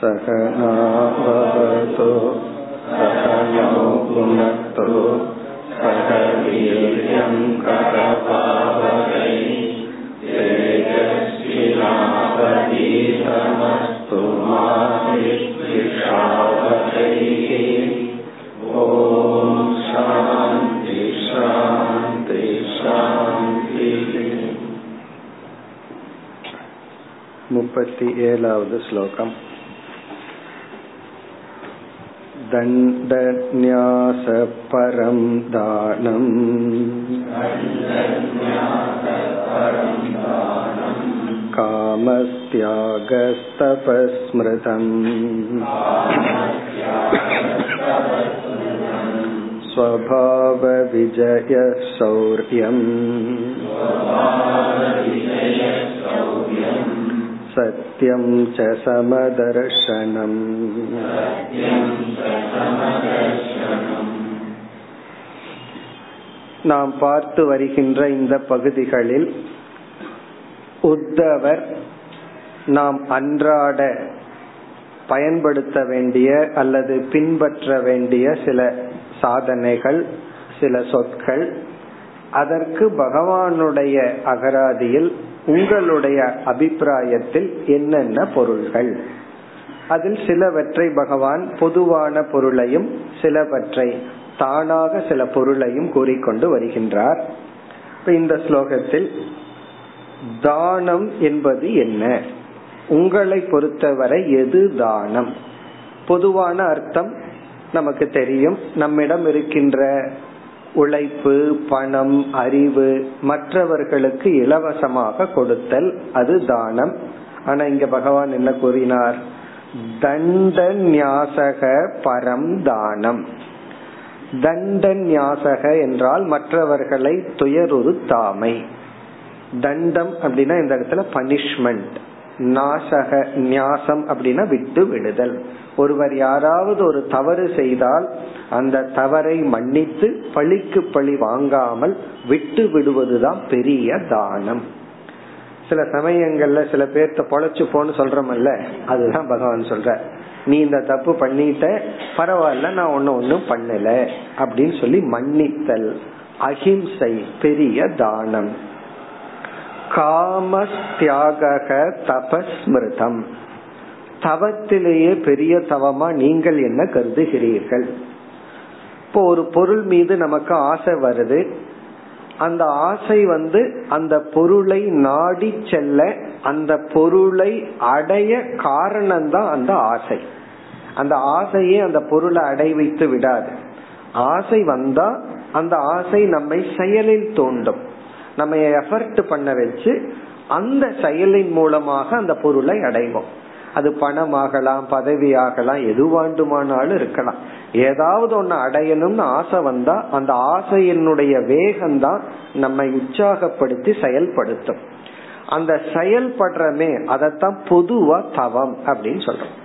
सहनावतु सहनौ पुनक्तु सह वीर्यम् करपावकै तेजस्विनावतीतमस्तु मा विद्विषावकैः ॐ शान्ति शान्ति शान्तिः मुपति एलावद् श्लोकम् दण्डन्यासपरं दानम् कामस्त्यागस्तपस्मृतम् स्वभावविजयशौर्यम्। सत्यं च समदर्शनम् நாம் பார்த்து வருகின்ற இந்த பகுதிகளில் உத்தவர் நாம் அன்றாட பயன்படுத்த வேண்டிய அல்லது பின்பற்ற வேண்டிய சில சாதனைகள் சில சொற்கள் அதற்கு பகவானுடைய அகராதியில் உங்களுடைய அபிப்பிராயத்தில் என்னென்ன பொருள்கள்? அதில் சிலவற்றை பகவான் பொதுவான பொருளையும் சிலவற்றை தானாக சில பொருளையும் கூறிக்கொண்டு வருகின்றார். இந்த ஸ்லோகத்தில் தானம் என்பது என்ன? உங்களை பொறுத்தவரை எது தானம்? பொதுவான அர்த்தம் நமக்கு தெரியும். நம்மிடம் இருக்கின்ற உழைப்பு பணம் அறிவு மற்றவர்களுக்கு இலவசமாக கொடுத்தல் அது தானம். ஆனா இங்க பகவான் என்ன கூறினார்? தண்ட நியாசக பரம் தானம். தண்ட நியாசக என்றால் மற்றவர்களை துயருறுத்தாமை. தண்டம் அப்படின்னா இந்த இடத்துல பனிஷ்மெண்ட் நாசக நியாசம் அப்படின்னா விட்டு விடுதல். ஒருவர் யாராவது ஒரு தவறு செய்தால் அந்த தவறை மன்னித்து பழிக்கு பழி வாங்காமல் விட்டு விடுவதுதான் பெரிய தானம். சில சமயங்கள்ல சில பேர்த்த பொழைச்சு போன்னு சொல்றமல்ல அதுதான் பகவான் சொல்ற. நீ இந்த தப்பு பண்ணிட்ட பரவாயில்ல நான் ஒன்னு ஒன்னும் பண்ணல அப்படின்னு சொல்லி மன்னித்தல் அஹிம்சை பெரிய தானம். காமஸ்தியாக தபஸ்மிருதம். தவத்திலேயே பெரிய தவமா நீங்கள் என்ன கருதுகிறீர்கள்? இப்போ ஒரு பொருள் மீது நமக்கு ஆசை வருது. அந்த ஆசை வந்து அந்த பொருளை நாடி செல்ல அந்த பொருளை அடைய காரணம்தான் அந்த ஆசை. அந்த ஆசையே அந்த பொருளை அடைவித்து விடாது. ஆசை வந்தா அந்த ஆசை நம்மை செயலில் தூண்டும். நம்ம எஃபர்ட் பண்ண வச்சு அந்த செயலின் மூலமாக அந்த பொருளை அடைவோம். அது பணம் ஆகலாம் பதவி ஆகலாம் எது வேண்டுமானாலும் இருக்கலாம். ஏதாவது ஒன்னு அடையணும்னு ஆசை வந்தா அந்த ஆசையினுடைய வேகம்தான் நம்மை உற்சாகப்படுத்தி செயல்படுத்தும். அந்த செயல்படுறமே அதத்தான் பொதுவா தவம் அப்படின்னு சொல்றோம்.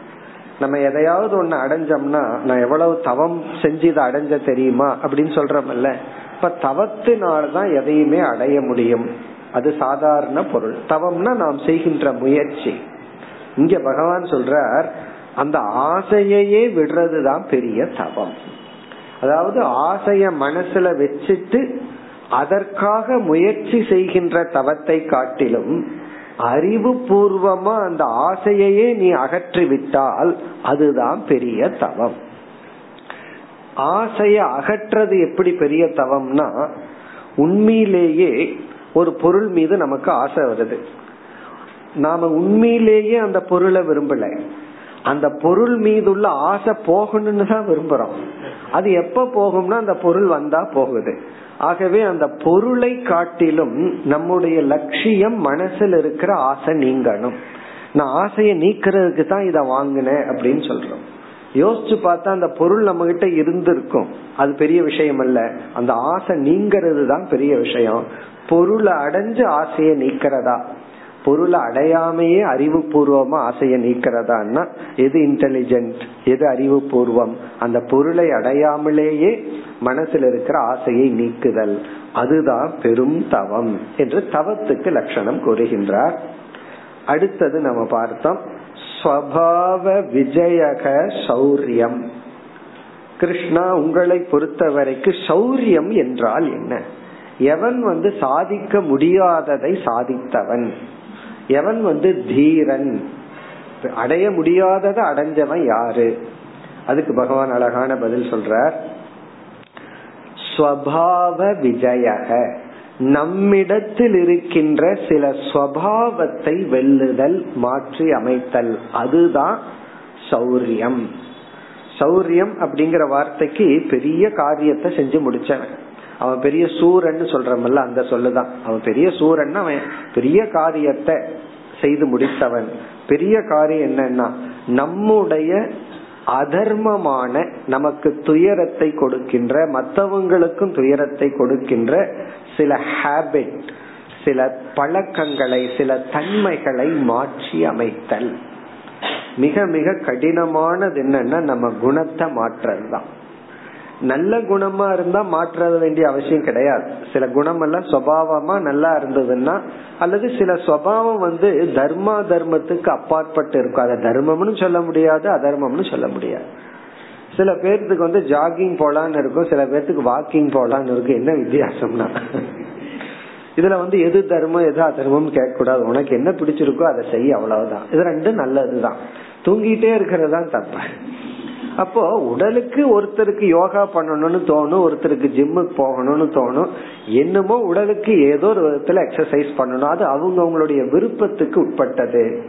நம்ம எதையாவது ஒண்ணு அடைஞ்சோம்னா நான் எவ்வளவு தவம் செஞ்சு இதை அடைஞ்ச தெரியுமா அப்படின்னு சொல்றோம்ல. அப்ப தவத்தினால்தான் எதையுமே அடைய முடியும். அது சாதாரண பொருள். தவம்னா நாம் செய்கின்ற முயற்சி. இங்க பகவான் சொல்றார் அந்த ஆசையையே விடுறதுதான் பெரிய தவம். அதாவது ஆசைய மனசுல வச்சுட்டு அதற்காக முயற்சி செய்கின்ற தவத்தை காட்டிலும் அறிவு பூர்வமா அந்த ஆசையையே நீ அகற்றி விட்டால் அதுதான் பெரிய தவம். ஆசைய அகற்றது எப்படி பெரிய தவம்னா உண்மையிலேயே ஒரு பொருள் மீது நமக்கு ஆசை வருது. நாம உண்மையிலேயே அந்த பொருளை விரும்பல. அந்த பொருள் மீது உள்ள ஆசை போகணும்னு தான் விரும்புறோம். அது எப்ப போகும்னா அந்த பொருள் வந்தா போகுது. ஆகவே அந்த பொருளை காட்டிலும் நம்முடைய லட்சியம் மனசுல இருக்கிற ஆசை நீங்கணும். நான் ஆசையை நீக்கிறதுக்கு தான் இத வாங்கினேன் அப்படின்னு சொல்றோம். யோசிச்சு பார்த்தா அந்த பொருள் நம்ம கிட்ட இருந்திருக்கும். அது பெரிய விஷயம் அல்ல அந்த ஆசை நீங்கிறது தான் பெரிய விஷயம். பொருளை அடைஞ்சு ஆசையை நீக்கிறதா? பொருளை அடையாமையே அறிவுபூர்வமா ஆசையை நீக்கிறதான்னா எது இன்டெலிஜென்ட் எது அறிவுபூர்வம்? அந்த பொருளை அடையாமலேயே மனசில் இருக்கிற ஆசையை நீக்குதல். அதுதான் பெரும் தவம் என்று தவத்துக்கு லட்சணம் கூறுகின்றார். அடுத்தது நம்ம பார்த்தோம். ஸ்வபாவ விஜயக சௌரியம். கிருஷ்ணா உங்களை பொறுத்த வரைக்கும் சௌரியம் என்றால் என்ன? எவன் வந்து சாதிக்க முடியாததை சாதித்தவன். எவன் வந்து தீரன்? அடைய முடியாததை அடைஞ்சவன் யாரு? அதுக்கு பகவான் அழகான பதில் சொல்றார். ஸ்வபாவ விஜயக. நம்மிடத்தில் இருக்கின்ற சில ஸ்வபாவத்தை வெல்லுதல் மாற்றி அமைத்தல். அதுதான் சௌரியம். சௌரியம் அப்படிங்கிற வார்த்தைக்கு பெரிய காரியத்தை செஞ்சு முடிச்சவன். அவன் பெரிய சூரன் சொல்றமல்ல அந்த சொல்லுதான். அவன் பெரிய சூரன் அவன் பெரிய காரியத்தை செய்து முடித்தவன். பெரிய காரியம் என்னன்னா நம்முடைய அதர்மமான நமக்கு துயரத்தை கொடுக்கின்ற மற்றவங்களுக்கும் துயரத்தை கொடுக்கின்ற சில ஹேபிட் சில பழக்கங்களை சில தன்மைகளை மாற்றி அமைத்தல். மிக மிக கடினமானது என்னன்னா நம்ம குணத்தை மாற்றுறது தான் நல்ல குணமா இருந்தா மாற்ற வேண்டிய அவசியம் கிடையாது. சில குணம் எல்லாம் சுவாவமா நல்லா இருந்ததுன்னா அல்லது சில சுவாவம் வந்து தர்மா தர்மத்துக்கு அப்பாற்பட்டு இருக்கும். அதை தர்மம்னு சொல்ல முடியாது அதர்மம்னு சொல்ல முடியாது. சில பேர்த்துக்கு வந்து ஜாகிங் போலான்னு இருக்கும் சில பேர்த்துக்கு வாக்கிங் போலான்னு இருக்கும். என்ன வித்தியாசம்னா? இதுல வந்து எது தர்மம் எது அதர்மம் கேட்க கூடாது உனக்கு என்ன பிடிச்சிருக்கோ அதை செய்ய அவ்வளவுதான். இது ரெண்டும் நல்லதுதான். தூங்கிட்டே இருக்கிறது தான் தப்பு. அப்போ உடலுக்கு ஒருத்தருக்கு யோகா பண்ணணும்னு தோணும் ஒருத்தருக்கு ஜிம்முக்கு போகணும்னு தோணும் என்னமோ உடலுக்கு ஏதோ ஒரு விதத்துல எக்ஸசைஸ் பண்ணணும். அது அவங்க அவங்களுடைய விருப்பத்துக்கு உட்பட்டது.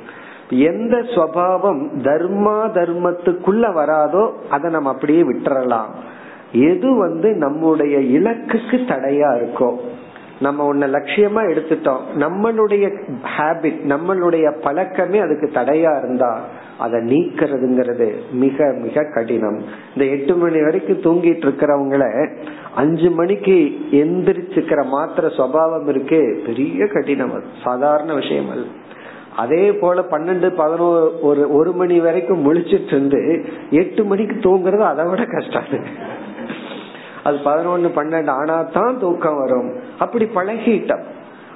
எந்த சுவாவம் தர்மா தர்மத்துக்குள்ள வராதோ அதை நம்ம அப்படியே விட்டுறலாம். எது வந்து நம்முடைய இலக்குக்கு தடையா இருக்கோ நம்ம ஒன்ன லட்சியமா எடுத்துட்டோம் நம்மளுடைய ஹேபிட் நம்மளுடைய பழக்கமே அதுக்கு தடையா இருந்தா அதை நீக்கிறதுங்கிறது மிக மிக கடினம். இந்த எட்டு மணி வரைக்கும் தூங்கிட்டு இருக்கிறவங்கள அஞ்சு மணிக்கு எந்திரிச்சுக்கிற மாத்திர சுவாவம் இருக்கே பெரிய கடினம் அது. சாதாரண விஷயம் அல்ல. அதே போல பன்னெண்டு பதினோரு ஒரு ஒரு மணி வரைக்கும் முழிச்சிட்டு இருந்து எட்டு மணிக்கு தூங்குறது அதை விட கஷ்டம். அது பதினொன்னு பன்னெண்டு ஆனா தான் தூக்கம் வரும். அப்படி பழகிட்டோம்.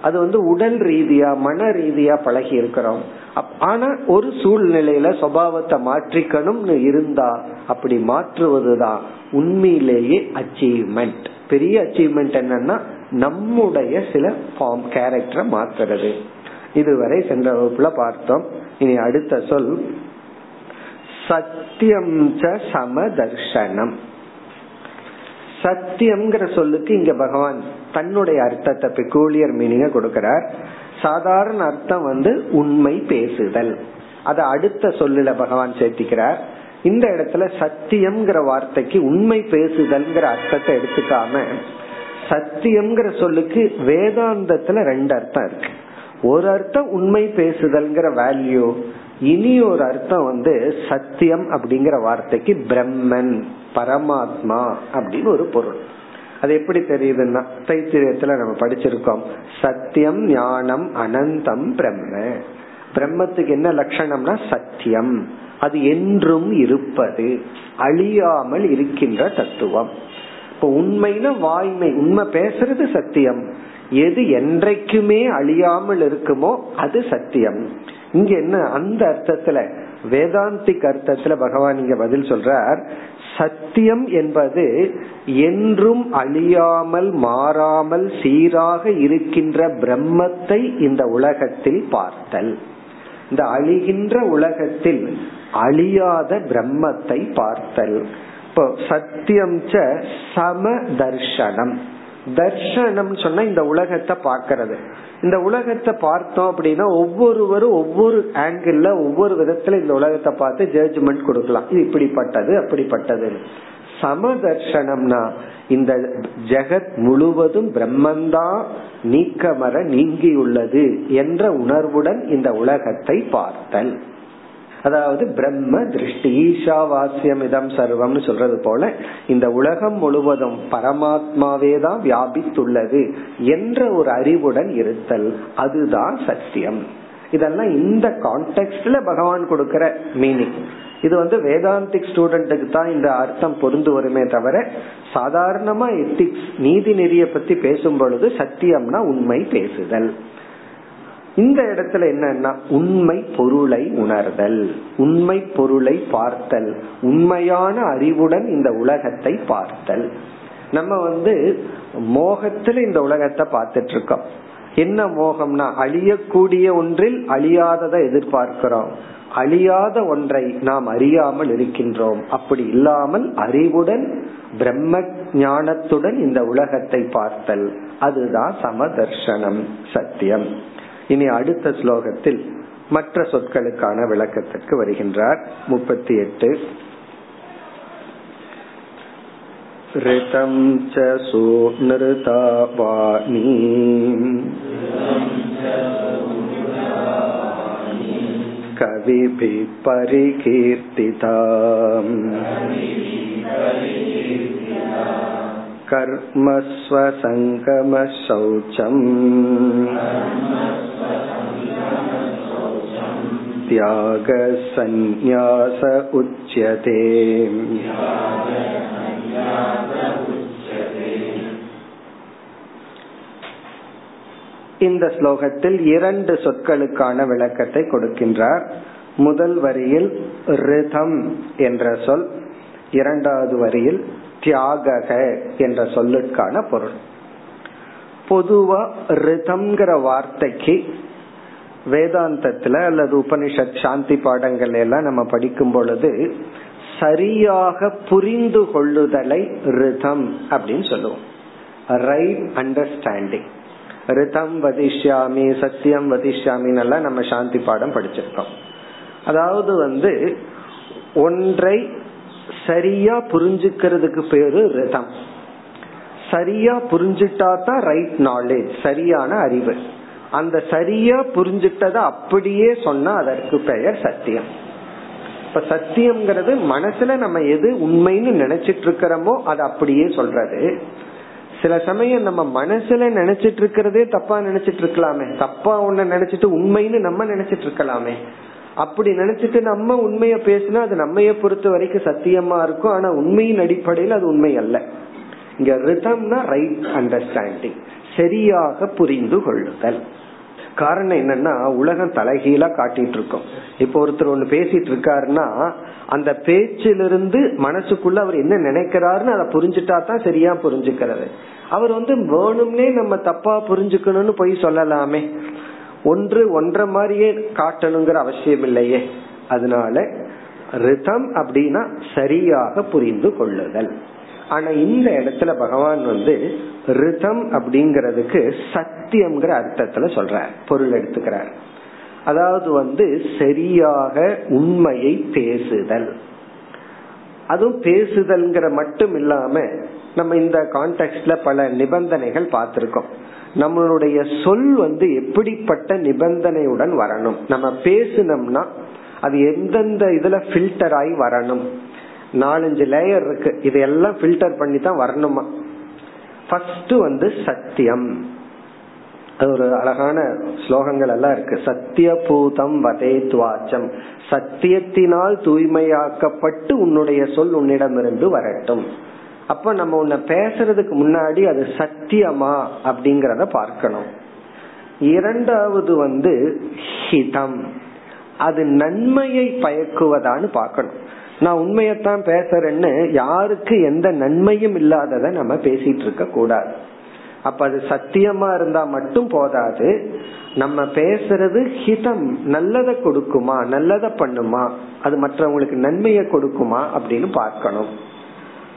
அது வந்து உடல் ரீதியா மன ரீதியா பழகி இருக்கிறோம். ஆனா ஒரு சூழ்நிலையில சுவாவத்தை மாற்றிக்கணும்னு இருந்தா அப்படி மாற்றுவதுதான் உண்மையிலேயே அச்சீவ்மெண்ட் பெரிய அச்சீவ்மெண்ட் என்னன்னா நம்முடைய சில ஃபார்ம் கேரக்டரை மாத்துறது. இதுவரை சென்ற வகுப்புல பார்த்தோம். இனி அடுத்த சொல். சத்தியம் சமதர்ஷனம். சத்தியம்ங்கிற சொல்லுக்கு இங்க பகவான் தன்னுடைய அர்த்தத்தை பெக்கூலியர் மீனிங்க கொடுக்கிறார். சாதாரண அர்த்தம் வந்து உண்மை பேசுதல். அத அடுத்த சொல்லுல பகவான் சேர்த்திக்கிறார். இந்த இடத்துல சத்தியம்ங்கிற வார்த்தைக்கு உண்மை பேசுதல்ங்கிற அர்த்தத்தை எடுத்துக்காம சத்தியம்ங்கிற சொல்லுக்கு வேதாந்தத்துல ரெண்டு அர்த்தம் இருக்கு. ஒரு அர்த்தம் உண்மை பேசுதல்ங்கிற வேல்யூ இனி ஒரு அர்த்தம் வந்து சத்தியம் அப்படிங்கிற வார்த்தைக்கு பிரம்மன் பரமாத்மா அப்படின்னு ஒரு பொருள். அது எப்படி தெரியுதுன்னா தைத்திரியத்துல நம்ம படிச்சிருக்கோம். சத்தியம் ஞானம் அனந்தம் பிரம்ம. பிரம்மத்துக்கு என்ன லட்சணம்னா சத்தியம். அது என்றும் இருப்பது அழியாமல் இருக்கின்ற தத்துவம். இப்ப உண்மைனா வாய்மை உண்மை பேசுறது சத்தியம். எது என்றைக்குமே அழியாமல் இருக்குமோ அது சத்தியம். இங்க என்ன அந்த அர்த்தத்துல வேதாந்திக் அர்த்தத்துல பகவான் இங்க பதில் சொல்றார் சத்தியம் என்பது என்றும் அழியாமல் மாறாமல் சீராக இருக்கின்ற பிரம்மத்தை இந்த உலகத்தில் பார்த்தல். இந்த அழிகின்ற உலகத்தில் அழியாத பிரம்மத்தை பார்த்தல். இப்போ சத்தியம் சம தர்ஷனம் தர்ஷனம் சொன்னா இந்த உலகத்தை பார்க்கறது. இந்த உலகத்தை பார்த்தோம் அப்படின்னா ஒவ்வொருவரும் ஒவ்வொரு ஆங்கிள் ஒவ்வொரு விதத்துல இந்த உலகத்தை பார்த்து ஜட்ஜ்மெண்ட் கொடுக்கலாம். இது இப்படிப்பட்டது அப்படிப்பட்டது சமதர்ஷனம்னா இந்த ஜெகத் முழுவதும் பிரம்மந்தான் நீக்கமர நீங்கியுள்ளது என்ற உணர்வுடன் இந்த உலகத்தை பார்த்தல். அதாவது பிரம்ம திருஷ்டி ஈஷாவாசியம் இதம் சர்வம்னு சொல்றது போல இந்த உலகம் முழுவதும் பரமாத்மாவே தான் வியாபித்துள்ளது என்ற ஒரு அறிவுடன் இருத்தல். அதுதான் சத்தியம். இதெல்லாம் இந்த கான்டெக்ட்ல பகவான் கொடுக்கிற மீனிங் இது வந்து வேதாந்திக் ஸ்டூடெண்ட்டுக்கு தான் இந்த அர்த்தம் பொருந்து வருமே தவிர சாதாரணமா எத்திக்ஸ் நீதி நெறிய பத்தி பேசும் பொழுது சத்தியம்னா உண்மை பேசுதல். இந்த இடத்துல என்னன்னா உண்மை பொருளை உணர்தல். உண்மை பொருளை பார்த்தல். உண்மையான அறிவுடன் இந்த உலகத்தை பார்த்தல். நம்ம வந்து மோகத்துல இந்த உலகத்தை பார்த்துட்டு இருக்கோம் என்ன மோகம்னா அழியக்கூடிய ஒன்றில் அழியாததை எதிர்பார்க்கிறோம். அழியாத ஒன்றை நாம் அறியாமல் இருக்கின்றோம். அப்படி இல்லாமல் அறிவுடன் பிரம்ம ஞானத்துடன் இந்த உலகத்தை பார்த்தல். அதுதான் சமதர்ஷனம் சத்தியம். இனி அடுத்த ஸ்லோகத்தில் மற்ற சொற்களுக்கான விளக்கத்திற்கு வருகின்றார் முப்பத்தி எட்டு ऋतं च सुनृता वाणी कविभिः परिकीर्तिता कर्मस्वसङ्गमशौचम् त्यागसन्न्यास उच्यते இந்த ஸ்லோகத்தில் இரண்டு சொற்களுக்கான விளக்கத்தை கொடுக்கின்றார் முதல் வரியில் ரிதம் என்ற சொல் இரண்டாவது வரியில் தியாகக என்ற சொல்லுக்கான பொருள் பொதுவா ரிதம்ங்கிற வார்த்தைக்கு வேதாந்தத்துல அல்லது உபனிஷத் சாந்தி பாடங்கள் எல்லாம் நம்ம படிக்கும் பொழுது சரியாக புரிந்து கொள்ளுதலை ரிதம் அப்படின்னு சொல்லுவோம். ரைட் அண்டர்ஸ்டாண்டிங் ரிதம் வதிஷ்யாமி சத்தியம் வதிஷ்யாமின்னு எல்லாம் நம்ம சாந்தி பாடம் படிச்சிருக்கோம். அதாவது வந்து ஒன்றை சரியா புரிஞ்சுக்கிறதுக்கு பேரு ரிதம். சரியா புரிஞ்சுட்டா தான் ரைட் நாலேஜ் சரியான அறிவு. அந்த சரியா புரிஞ்சுட்டத அப்படியே சொன்னா அதற்கு பெயர் சத்தியம். இப்ப சத்தியம்ங்கிறது மனசுல நம்ம எது உண்மைன்னு நினைச்சிட்டு இருக்கிறோமோ அது அப்படியே சொல்றது. சில சமயம் நம்ம மனசுல நினைச்சிட்டு இருக்கிறதே தப்பா நினைச்சிட்டு இருக்கலாமே தப்பா ஒண்ணு நினைச்சிட்டு உண்மைன்னு நம்ம நினைச்சிட்டு இருக்கலாமே அப்படி நினைச்சிட்டு நம்ம உண்மைய பேசினா அது நம்மைய பொறுத்த வரைக்கும் சத்தியமா இருக்கும். ஆனா உண்மையின் அடிப்படையில் அது உண்மை அல்ல. இங்க ரிதம்னா ரைட் அண்டர்ஸ்டாண்டிங் சரியாக புரிந்து கொள்ளுதல். காரணம் என்னன்னா உலகம் தலைகீழா காட்டிட்டு இருக்கோம் இப்போ ஒருத்தர் ஒண்ணு பேசிட்டு இருக்காருன்னா அந்த பேச்சிலிருந்து மனசுக்குள்ள அவர் என்ன நினைக்கிறாருன்னு அதை புரிஞ்சுட்டா தான் சரியா புரிஞ்சுக்கிறது. அவர் வந்து வேணும்னே நம்ம தப்பா புரிஞ்சுக்கணும்னு போய் சொல்லலாமே. ஒன்று ஒன்றை மாதிரியே காட்டணுங்கிற அவசியம் இல்லையே. அதனால ரிதம் அப்படின்னா சரியாக புரிந்து கொள்ளுதல். ஆனா இந்த இடத்துல பகவான் வந்து ரிதம் அப்படிங்கறதுக்கு சத்தியம்ங்கிற அர்த்தத்துல சொல்ற பொருள் எடுத்துக்கிறார். அதாவது வந்து சரியாக உண்மையை பேசுதல். அதுவும் பேசுதல்ங்கிற மட்டும் இல்லாம நம்ம இந்த கான்டெக்ட்ல பல நிபந்தனைகள் பார்த்திருக்கோம். நம்மளுடைய சொல் வந்து எப்படிப்பட்ட நிபந்தனையுடன் வரணும்? நம்ம பேசினோம்னா அது எந்தெந்த இதுல ஃபில்டர் ஆகி வரணும்? நாலஞ்சு லேயர் இருக்கு. இதெல்லாம் ஃபில்டர் பண்ணி தான் வரணுமா? ஃபர்ஸ்ட் வந்து சத்தியம். அது ஒரு அழகான ஸ்லோகங்கள் எல்லாம் இருக்கு. சத்திய பூதம் வதே துவாச்சம். சத்தியத்தினால் தூய்மையாக்கப்பட்டு உன்னுடைய சொல் உன்னிடமிருந்து வரட்டும். அப்ப நம்ம உன்னை பேசுறதுக்கு முன்னாடி அது சத்தியமா அப்படிங்கறத பார்க்கணும். இரண்டாவது வந்து ஹிதம். அது நன்மையை பயக்குவதான்னு பார்க்கணும். நான் உண்மையத்தான் பேசுறேன்னு யாருக்கு எந்த நன்மையும் இல்லாதத நம்ம பேசிட்டு இருக்க கூடாது. அப்ப அது சத்தியமா இருந்தா மட்டும் போதாது. நம்ம பேசுறது ஹிதம் நல்லத கொடுக்குமா நல்லத பண்ணுமா அது மற்றவங்களுக்கு நன்மையை கொடுக்குமா அப்படின்னு பார்க்கணும்.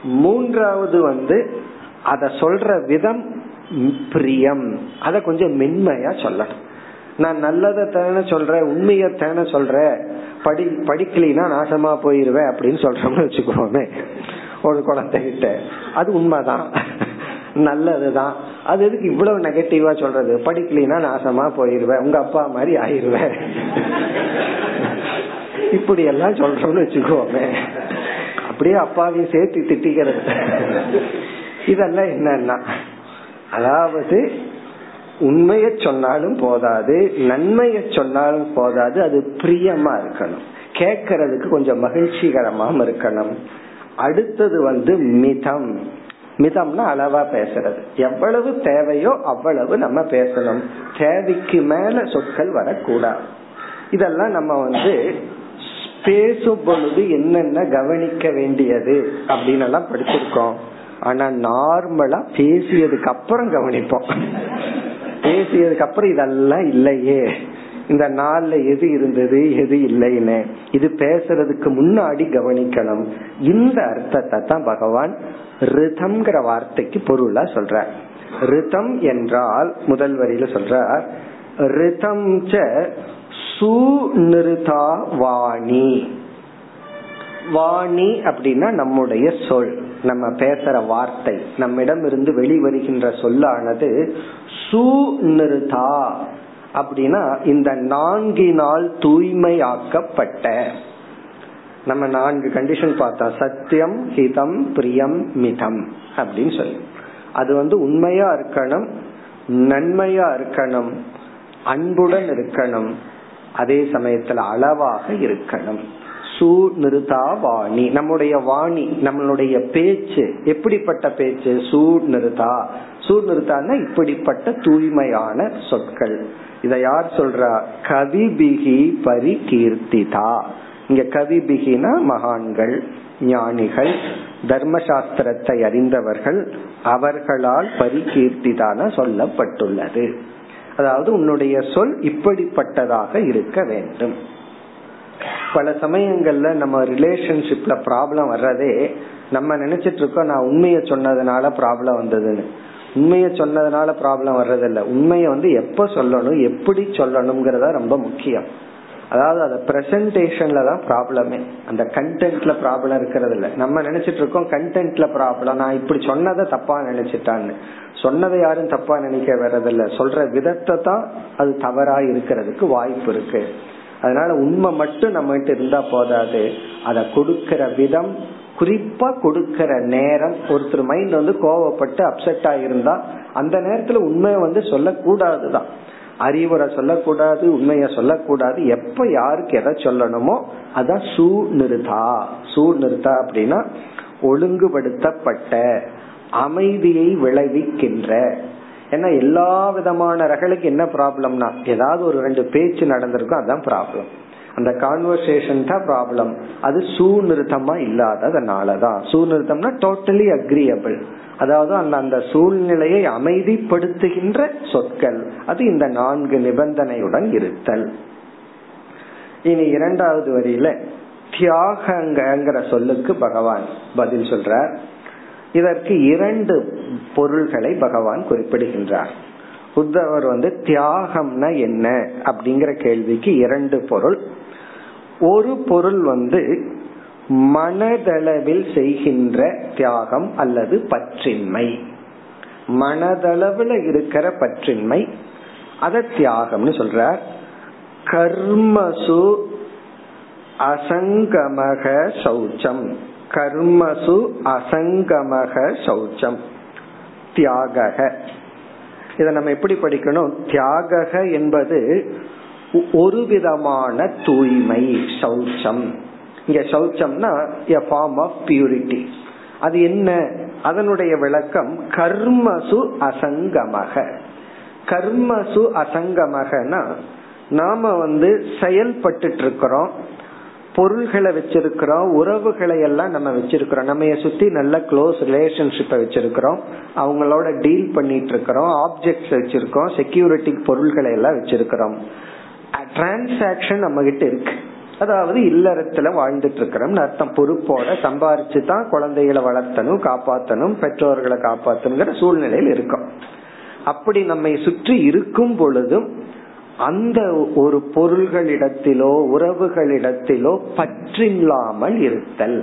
மூன்றாவது வந்து அத சொல்ற விதம் பிரியம். அத கொஞ்சம் மென்மையா சொல்லணும். நான் நல்லதை தானே சொல்றேன் உண்மையை தானே சொல்றேன். படி படிக்கலைன்னா நாசமா போயிருவேன் அப்படின்னு சொல்றோம்னு வச்சுக்கோமே. ஒரு குழந்தைகிட்ட. அது உண்மைதான். நல்லதுதான். அது எதுக்கு இவ்வளவு நெகட்டிவா சொல்றது? படிக்கலைன்னா நாசமா போயிருவேன் உங்க அப்பா மாதிரி ஆயிருவேன் இப்படி எல்லாம் சொல்றோம்னு வச்சுக்கோமே. அப்படியே அப்பாவையும் சேர்த்து திட்டிக்கிறது. இதெல்லாம் என்னன்னா அதாவது உண்மைய சொன்னாலும் போதாது நன்மைய சொன்னாலும் போதாது அது பிரியமா இருக்கணும். கேட்கறதுக்கு கொஞ்சம் மகிழ்ச்சிகரமாக இருக்கணும். அடுத்தது வந்து மிதம். மிதம்னா அளவா பேசுறது. எவ்வளவு தேவையோ அவ்வளவு நம்ம பேசணும். தேவைக்கு மேல சொற்கள் வரக்கூடாது இதெல்லாம் நம்ம வந்து பேசும் பொழுது என்னென்ன கவனிக்க வேண்டியது அப்படின்னு எல்லாம் படிச்சிருக்கோம். ஆனா நார்மலா பேசியதுக்கு அப்புறம் கவனிப்போம். பேசியதுக்கு அப்புறம் இதெல்லாம் இல்லையே. இந்த நாள்ல எது இருந்தது எது இல்லைன்னு. இது பேசுறதுக்கு முன்னாடி கவனிக்கணும். இந்த அர்த்தத்தை தான் பகவான் ரிதம்ங்கிற வார்த்தைக்கு பொருளா சொல்ற ரிதம் என்றால் முதல் வரியில சொல்ற ரிதம் சுநிருதா வாணி வாணி அப்படின்னா நம்முடைய சொல். நம்ம பேசுற வார்த்தை நம்மிடம் இருந்து வெளிவருகின்ற சொல்லானது சுநிருதா அப்படின்னா இந்த நான்கினால் தூய்மையாக்கப்பட்ட. நம்ம நான்கு கண்டிஷன் பார்த்தா சத்தியம் ஹிதம் பிரியம் மிதம் அப்படின்னு சொல்லி. அது வந்து உண்மையா இருக்கணும் நன்மையா இருக்கணும் அன்புடன் இருக்கணும். அதே சமயத்துல அளவாக இருக்கணும். சூநிருதா வாணி நம்முடைய வாணி நம்மளுடைய பேச்சு எப்படிப்பட்ட பேச்சு? சூநிருதா சூநிருத்தான்னா இப்படிப்பட்ட தூய்மையான சொற்கள். இத யார் சொல்றா? கவிபிகி பரிகீர்த்திதா. இங்க கவிபிகினா மகான்கள் ஞானிகள் தர்மசாஸ்திரத்தை அறிந்தவர்கள் அவர்களால் பரிகீர்த்திதான சொல்லப்பட்டுள்ளது. அதாவது உன்னுடைய சொல் இப்படிப்பட்டதாக இருக்க வேண்டும். பல சமயங்கள்ல நம்ம ரிலேஷன்ஷிப்ல ப்ராப்ளம் வர்றதே நம்ம நினைச்சிட்டு இருக்கோம் நான் உண்மைய சொன்னதுனால ப்ராப்ளம் வந்ததுன்னு. உண்மைய சொன்னதுனால ப்ராப்ளம் வர்றதில்ல. உண்மைய வந்து எப்ப சொல்லணும் எப்படி சொல்லணும்ங்கறத ரொம்ப முக்கியம். அதாவது அந்த பிரசன்டேஷன்ல தான் ப்ராப்ளமே அந்த கண்டென்ட்ல ப்ராப்ளம் இருக்கிறது இல்ல நம்ம நினைச்சிட்டு இருக்கோம் கண்டென்ட்ல ப்ராப்ளம் நான் இப்படி சொன்னதை தப்பா நினைச்சிட்டான்னு. சொன்னதை யாரும் தப்பா நினைக்க வர்றதில்ல. சொல்ற விதத்தை தான் அது தவறா இருக்கிறதுக்கு வாய்ப்பு இருக்கு. அதனால உண்மை மட்டும் நம்ம கிட்ட இருந்தா போதாது. அதை கொடுக்கிற விதம் குறிப்பா கொடுக்கிற நேரம் ஒருத்தர் மைண்ட் வந்து கோவப்பட்டு அப்செட் ஆயிருந்தா அந்த நேரத்துல உண்மையை வந்து சொல்லக்கூடாதுதான். அறிவுரை சொல்லக்கூடாது உண்மைய சொல்லக்கூடாது. எப்ப யாருக்கு எதை சொல்லணுமோ அதான் சூ நிறுத்தா சூ நிறுத்தா அப்படின்னா ஒழுங்குபடுத்தப்பட்ட அமைதியை விளைவிக்கின்ற ஏன்னா எல்லா விதமான ரகளுக்கு என்ன ப்ராப்ளம்னா ஏதாவது ஒரு ரெண்டு பேச்சு நடந்திருக்கும் அதுதான் ப்ராப்ளம். அந்த கான்வர்சேஷன் தான் ப்ராப்ளம். அது சூநிறுத்தமா இல்லாததுனாலதான். சூநிறுத்தம்னா டோட்டலி அக்ரியபிள் அதாவது அந்த அந்த சூழ்நிலையை அமைதிப்படுத்துகின்ற சொற்கள். அது இந்த நான்கு நிபந்தனையுடன் இருத்தல். இனி இரண்டாவது வரியில தியாகங்கிற சொல்லுக்கு பகவான் பதில் சொல்றார். இதற்கு இரண்டு பொருள்களை பகவான் குறிப்பிடுகின்றார். உத்தவர் வந்து தியாகம்னா என்ன அப்படிங்கிற கேள்விக்கு இரண்டு பொருள். ஒரு பொருள் வந்து மனதளவில் செய்கின்ற தியாகம் அல்லது பற்றின்மை. மனதளவுல இருக்கிற பற்றின்மை அத தியாகம்னு சொல்றார். கர்மசு அசங்கமக சௌச்சம். கர்மசு அசங்கமக சௌச்சம். தியாக இதை நம்ம எப்படி படிக்கணும்? தியாக என்பது ஒரு விதமான தூய்மை சௌச்சம். இங்க சௌச்சம்னா எ ஃபார்ம் ஆஃப் பியூரிட்டி அது என்ன? அதனுடைய விளக்கம் கர்மசு அசங்கமக. கர்மசு அசங்கமகனா நாம வந்து செயல்பட்டு இருக்கிறோம். பொருள்களை வச்சிருக்கிறோம் உறவுகளை எல்லாம் நம்ம வச்சிருக்கிறோம். நம்ம சுத்தி நல்ல க்ளோஸ் ரிலேஷன்ஷிப்பை வச்சிருக்கிறோம். அவங்களோட டீல் பண்ணிட்டு இருக்கிறோம் ஆப்ஜெக்ட்ஸ் வச்சிருக்கோம் செக்யூரிட்டி பொருள்களை எல்லாம் வச்சிருக்கிறோம். டிரான்சாக்சன் நம்ம கிட்ட இருக்கு. அதாவது இல்லறத்துல வாழ்ந்துட்டு இருக்கிறோம் அர்த்தம். பொறுப்போட சம்பாரிச்சு தான் குழந்தைகளை வளர்த்தணும் காப்பாத்தனும் பெற்றோர்களை காப்பாத்தணுங்கிற சூழ்நிலையில் இருக்கும். அப்படி நம்மை சுற்றி இருக்கும் பொழுதும் அந்த ஒரு பொருள்களிடத்திலோ உறவுகளிடத்திலோ பற்றில்லாமல் இருத்தல்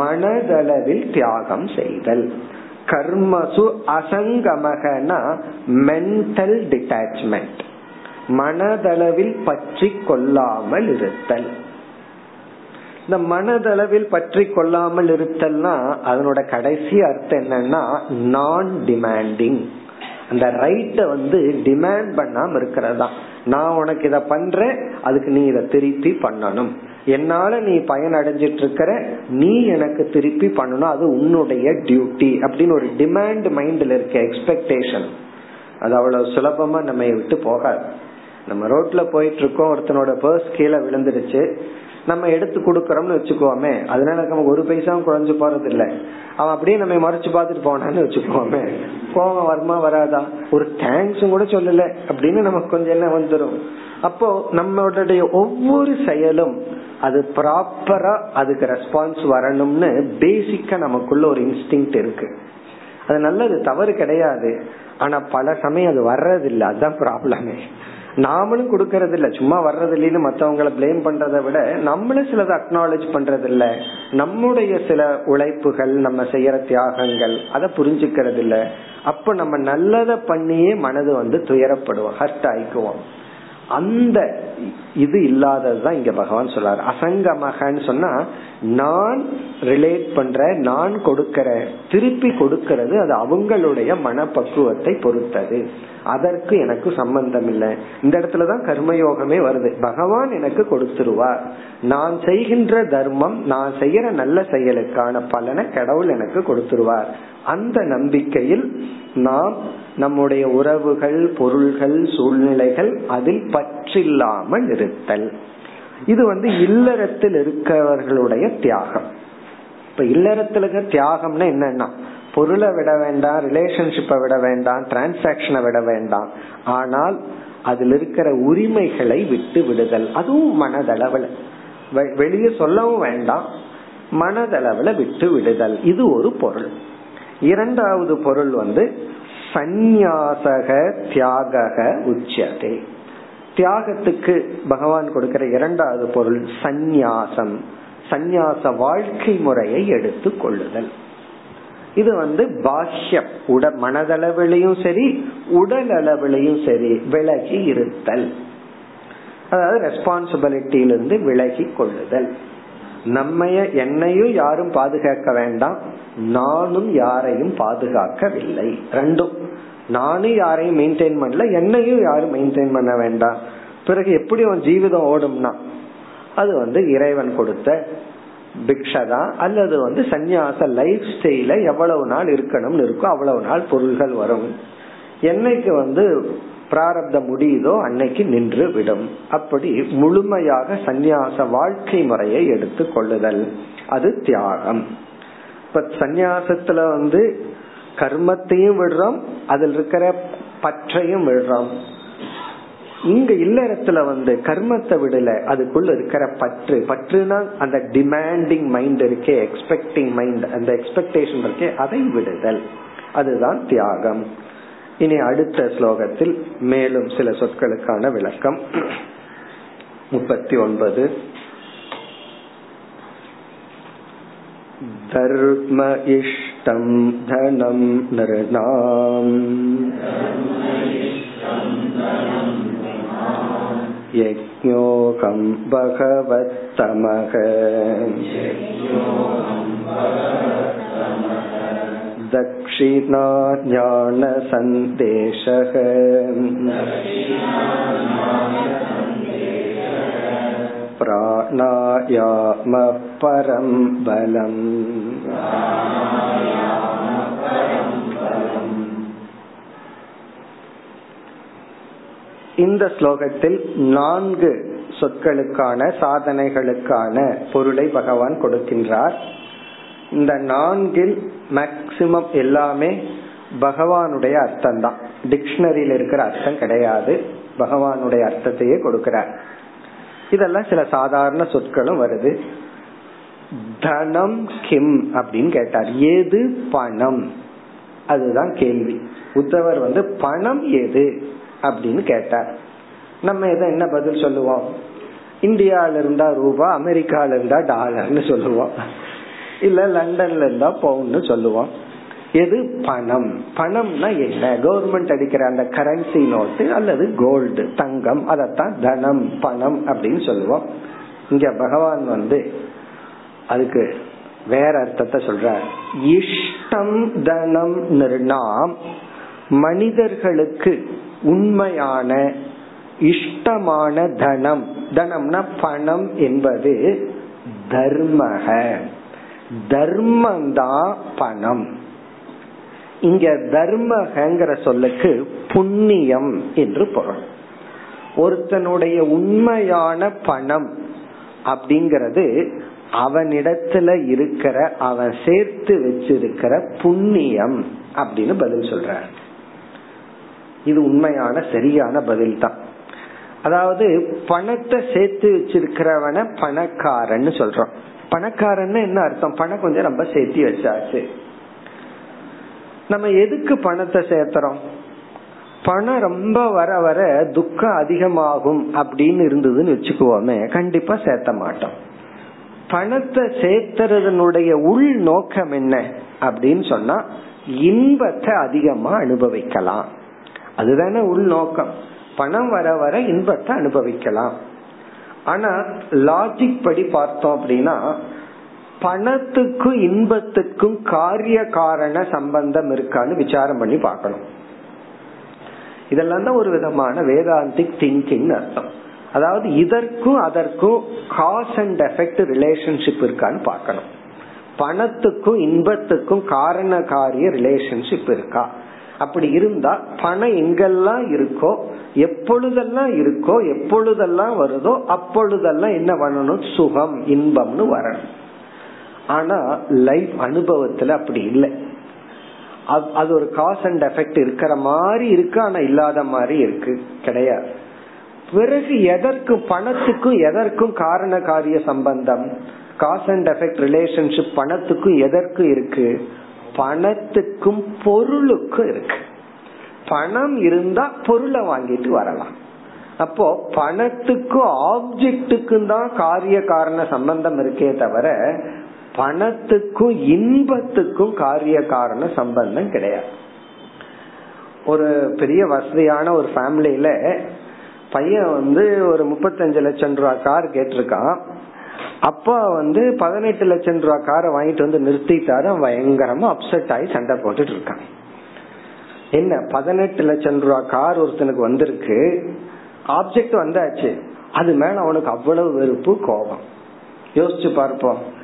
மனதளவில் தியாகம் செய்தல். கர்மசு அசங்கமகனா மென்டல் டிட்டாச்மெண்ட் மனதளவில் பற்றி கொள்ளாமல் இருத்தல். இந்த மனதளவில் பற்றி கொள்ளாமல் இருத்தல்னா அதனோட கடைசி அர்த்தம் என்னன்னா நான் டிமாண்டிங் அந்த ரைட்ட வந்து டிமாண்ட் பண்ணாம இருக்கிறதா நான் உனக்கு இத பண்றேன் அதுக்கு நீ இத திருப்பி பண்ணணும். என்னால நீ பயன் அடைஞ்சிட்டு இருக்கிற நீ எனக்கு திருப்பி பண்ணணும் அது உன்னுடைய டியூட்டி அப்படின்னு ஒரு டிமாண்ட் மைண்ட்ல இருக்க எக்ஸ்பெக்டேஷன் அது அவ்வளவு சுலபமா நம்ம விட்டு போகாது. நம்ம ரோட்ல போயிட்டு இருக்கோம் ஒருத்தனோட பர்ஸ் கீழே விழுந்துருச்சு நம்ம எடுத்து கொடுக்கறோம்னு வச்சுக்கோமே. அதனால நமக்கு ஒரு பைசாவும் குறைஞ்சு போறது இல்ல அவன் அப்படியே நம்ம மறைச்சு பார்த்துட்டு போனான்னு வச்சுக்கோமே. கோவம் வருமா வராதா? ஒரு தேங்க்ஸும் கூட சொல்லல. அப்படின்னு நமக்கு கொஞ்சம் என்ன வந்துடும் அப்போ நம்மளுடைய ஒவ்வொரு செயலும் அது ப்ராப்பரா அதுக்கு ரெஸ்பான்ஸ் வரணும்னு பேசிக்கா நமக்குள்ள ஒரு இன்ஸ்டிங் இருக்கு. அது நல்லது தவறு கிடையாது. ஆனா பல சமயம் அது வர்றதில்லை. அதுதான் ப்ராப்ளமே நாமளும் கொடுக்கறது இல்ல சும்மா வர்றது இல்லைன்னு மத்தவங்களை பிளேம் பண்றதை விட நம்மளும் சிலதை அக்னாலேஜ் பண்றது இல்ல நம்முடைய சில உழைப்புகள் நம்ம செய்யற தியாகங்கள் அதை புரிஞ்சுக்கிறது இல்ல அப்ப நம்ம நல்லதை பண்ணியே மனது வந்து துயரப்படுவோம் ஹர்ட் ஆயிக்குவோம். அந்த இது இல்லாததுதான் இங்க பகவான் சொல்றாரு. அசங்கமகன்னு சொன்னா நான் ரிலேட் பண்ற நான் கொடுக்கற திருப்பி கொடுக்கறது அது அவங்களுடைய மனப்பக்குவத்தை பொறுத்தது. அதற்கு எனக்கு சம்பந்தம் இல்லை. இந்த இடத்துலதான் கர்மயோகமே வருது. பகவான் எனக்கு கொடுத்துருவார். நான் செய்கின்ற தர்மம் நான் செய்யற நல்ல செயலுக்கான பலனை கடவுள் எனக்கு கொடுத்துருவார். அந்த நம்பிக்கையில் நாம் நம்முடைய உறவுகள் பொருள்கள் சூழ்நிலைகள் அதில் பற்றில்லாமல் செலுத்தல் இது வந்து இல்லறத்தில் இருக்கவர்களுடைய தியாகம். இப்ப இல்லறத்துல தியாகம்னா என்னன்னா பொருளை விட வேண்டாம் ரிலேஷன்ஷிப்பை விட வேண்டாம் டிரான்சாக்சனை விட வேண்டாம். ஆனால் அதில் இருக்கிற உரிமைகளை விட்டு விடுதல். அதுவும் மனதளவுல. வெளியே சொல்லவும் வேண்டாம் மனதளவுல விட்டு விடுதல். இது ஒரு பொருள். இரண்டாவது பொருள் வந்து சந்நியாசக தியாக உச்சதே தியாகத்துக்கு பகவான் கொடுக்கிற இரண்டாவது பொருள் சந்நியாசம். சந்நியாச வாழ்க்கை முறையை எடுத்து கொள்ளுதல். இது வந்து பாஷ்யம். உட மனதளவிலையும் சரி உடல் அளவிலையும் சரி விலகி இருத்தல். அதாவது ரெஸ்பான்சிபிலிட்டியிலிருந்து விலகி கொள்ளுதல். நம்மைய என்னையும் யாரும் பாதுகாக்க வேண்டாம். நானும் யாரையும் பாதுகாக்கவில்லை. ரெண்டும். நானும் யாரையும் மெயின்டைன் பண்ணல என்னையும் யாரும் மெயின்டைன் பண்ண வேண்டாம். பிறகு எப்படி உன் ஜீவிதம் ஓடும்னா அது வந்து இறைவன் கொடுத்த பிக்ஷதா அல்லது வந்து சந்நியாச லைஃப் ஸ்டைல எவ்வளவு நாள் இருக்கணும்னு இருக்கோ அவ்வளவு நாள் பொருள்கள் வரும். என்னைக்கு வந்து பிராரப்தம் முடியுதோ அன்னைக்கு நின்று விடும். அப்படி முழுமையாக சந்நியாச வாழ்க்கை முறையை எடுத்து கொள்ளுதல். அது தியாகம். இப்ப சந்நியாசத்துல வந்து கர்மத்தையும் விடுறோம் அதில் இருக்கிற பற்றையும் விடுறோம். இங்க இல்லறத்துல வந்து கர்மத்தை விடல அதுக்குள்ள இருக்கிற பற்று. பற்றுனா அந்த டிமாண்டிங் மைண்ட் இருக்கே எக்ஸ்பெக்டிங் மைண்ட் அந்த எக்ஸ்பெக்டேஷன் இருக்கே அதை விடுதல். அதுதான் தியாகம். இனி அடுத்த ஸ்லோகத்தில் மேலும் சில சொற்களுக்கான விளக்கம். முப்பத்தி ஒன்பது. धर्म इष्टं धनं नृणाम् यज्ञोऽहं भगवत्तमः दक्षिणाज्ञानसन्देशः प्राणायामः परं बलम् இந்த ஸ்லோகத்தில் நான்கு சொற்களுக்கான சாதனைகளுக்கான பொருளை பகவான் கொடுக்கின்றார் இந்த நான்கில் மேக்சிமம் எல்லாமே பகவானுடைய அர்த்தம் தான் டிக்ஷனரியில் இருக்கிற அர்த்தம் கிடையாது பகவானுடைய அர்த்தத்தையே கொடுக்கிறார் இதெல்லாம் சில சாதாரண சொற்களும் வருது. தனம் கிம் அப்படின்னு கேட்டார். எது பணம்? அதுதான் கேள்வி. உத்தவர் வந்து பணம் எது அப்படின்னு கேட்டார். நம்ம இதை என்ன பதில் சொல்லுவோம்? இந்தியால இருந்தா ரூபா அமெரிக்கால இருந்தா டாலர்னு சொல்லுவோம். இல்ல லண்டன்ல இருந்தா பவுன்னு சொல்லுவோம். எது பணம்? பணம்னா என்ன? கவர்மெண்ட் அடிக்கிற அந்த கரன்சி நோட்டு அல்லது கோல்டு தங்கம் அதத்தான் தனம் பணம் அப்படின்னு சொல்லுவோம். இங்க பகவான் வந்து அதுக்கு வேற அர்த்தத்தை சொல்ற இஷ்டம் தனம் நிர்ணாம். மனிதர்களுக்கு உண்மையான இஷ்டமான தனம். தனம்னா பணம் என்பது தர்மக. தர்மந்தான் பணம். இங்க தர்மகங்கிற சொல்லுக்கு புண்ணியம் என்று பொருள். ஒருத்தனுடைய உண்மையான பணம் அப்படிங்கிறது அவனிடத்துல இருக்கிற அவன் சேர்த்து வச்சிருக்கிற புண்ணியம் அப்படின்னு பதில் சொல்ற இது உண்மையான சரியான பதில் தான் அதாவது பணத்தை சேர்த்து வச்சிருக்கிறவன பணக்காரன்னு சொல்றோம். பணக்காரன்னு என்ன அர்த்தம்? பணம் கொஞ்சம் ரொம்ப சேர்த்து வச்சாச்சு. நம்ம எதுக்கு பணத்தை சேர்த்துறோம்? பணம் ரொம்ப வர வர துக்கம் அதிகமாகும் அப்படின்னு இருந்ததுன்னு வச்சுக்குவோமே கண்டிப்பா சேர்த்த மாட்டோம். பணத்தை சேர்த்துறதனுடைய உள் நோக்கம் என்ன அப்படின்னு சொன்னா இன்பத்தை அதிகமா அனுபவிக்கலாம். அதுதானே உள் நோக்கம். பணம் வர வர இன்பத்தை அனுபவிக்கலாம். ஆனா லாஜிக் படி பார்த்தோம் அப்படின்னா பணத்துக்கும் இன்பத்துக்கும் காரிய காரண சம்பந்தம் இருக்கான்னு விசாரம் பண்ணி பார்க்கணும். இதெல்லாம் தான் ஒரு விதமான வேதாந்திக் திங்கிங் அர்த்தம். அதாவது இதற்கும் அதற்கும் காஸ் அண்ட் எஃபெக்ட் ரிலேஷன்ஷிப் இருக்கான்னு பார்க்கணும். பணத்துக்கும் இன்பத்துக்கும் காரண காரிய ரிலேஷன்ஷிப் இருக்கா? அப்படி இருந்தா பணம் எங்கெல்லாம் இருக்கோ எப்பொழுதெல்லாம் இருக்கோ எப்பொழுதெல்லாம் வருதோ அப்பொழுதெல்லாம் என்ன பண்ணணும்? சுகம் இன்பம்னு வரணும். ஆனா லைஃப் அனுபவத்துல அப்படி இல்லை. அது ஒரு காஸ் அண்ட் எஃபெக்ட் இருக்கிற மாதிரி இருக்கு ஆனா இல்லாத மாதிரி இருக்கு. கிடையாது. பிறகு எதற்கு பணத்துக்கும் எதற்கும் காரண காரிய சம்பந்தம்? காஸ் அண்ட் எஃபெக்ட் ரிலேஷன்ஷிப் பணத்துக்கும் எதற்கும் இருக்கு? பணத்துக்கும் பொருளுக்கும் இருக்கு. பணம் இருந்தா பொருளை வாங்கிட்டு வரலாம். அப்போ பணத்துக்கும் ஆப்ஜெக்டுக்கும் தான் காரிய காரண சம்பந்தம் இருக்கே தவிர பணத்துக்கும் இன்பத்துக்கும் காரிய காரண சம்பந்தம் கிடையாது. ஒரு பெரிய வசதியான ஒரு ஃபேமிலியில பையன் வந்து ஒரு முப்பத்தஞ்சு லட்சம் ரூபா கார் கேட்டிருக்கான். அப்பா வந்து பதினெட்டு லட்சம் ரூபா காரை வாங்கிட்டு வந்து நிறுத்திட்டாரு. பயங்கரமா அப்செட் ஆகி சண்டை போட்டுட்டு இருக்கான். என்ன பதினெட்டு லட்சம் ரூபா கார் ஒருத்தனுக்கு வந்திருக்கு. ஆப்ஜெக்ட் வந்தாச்சு. அது மேல அவனுக்கு அவ்வளவு வெறுப்பு கோபம். யோசிச்சு பார்ப்போம்.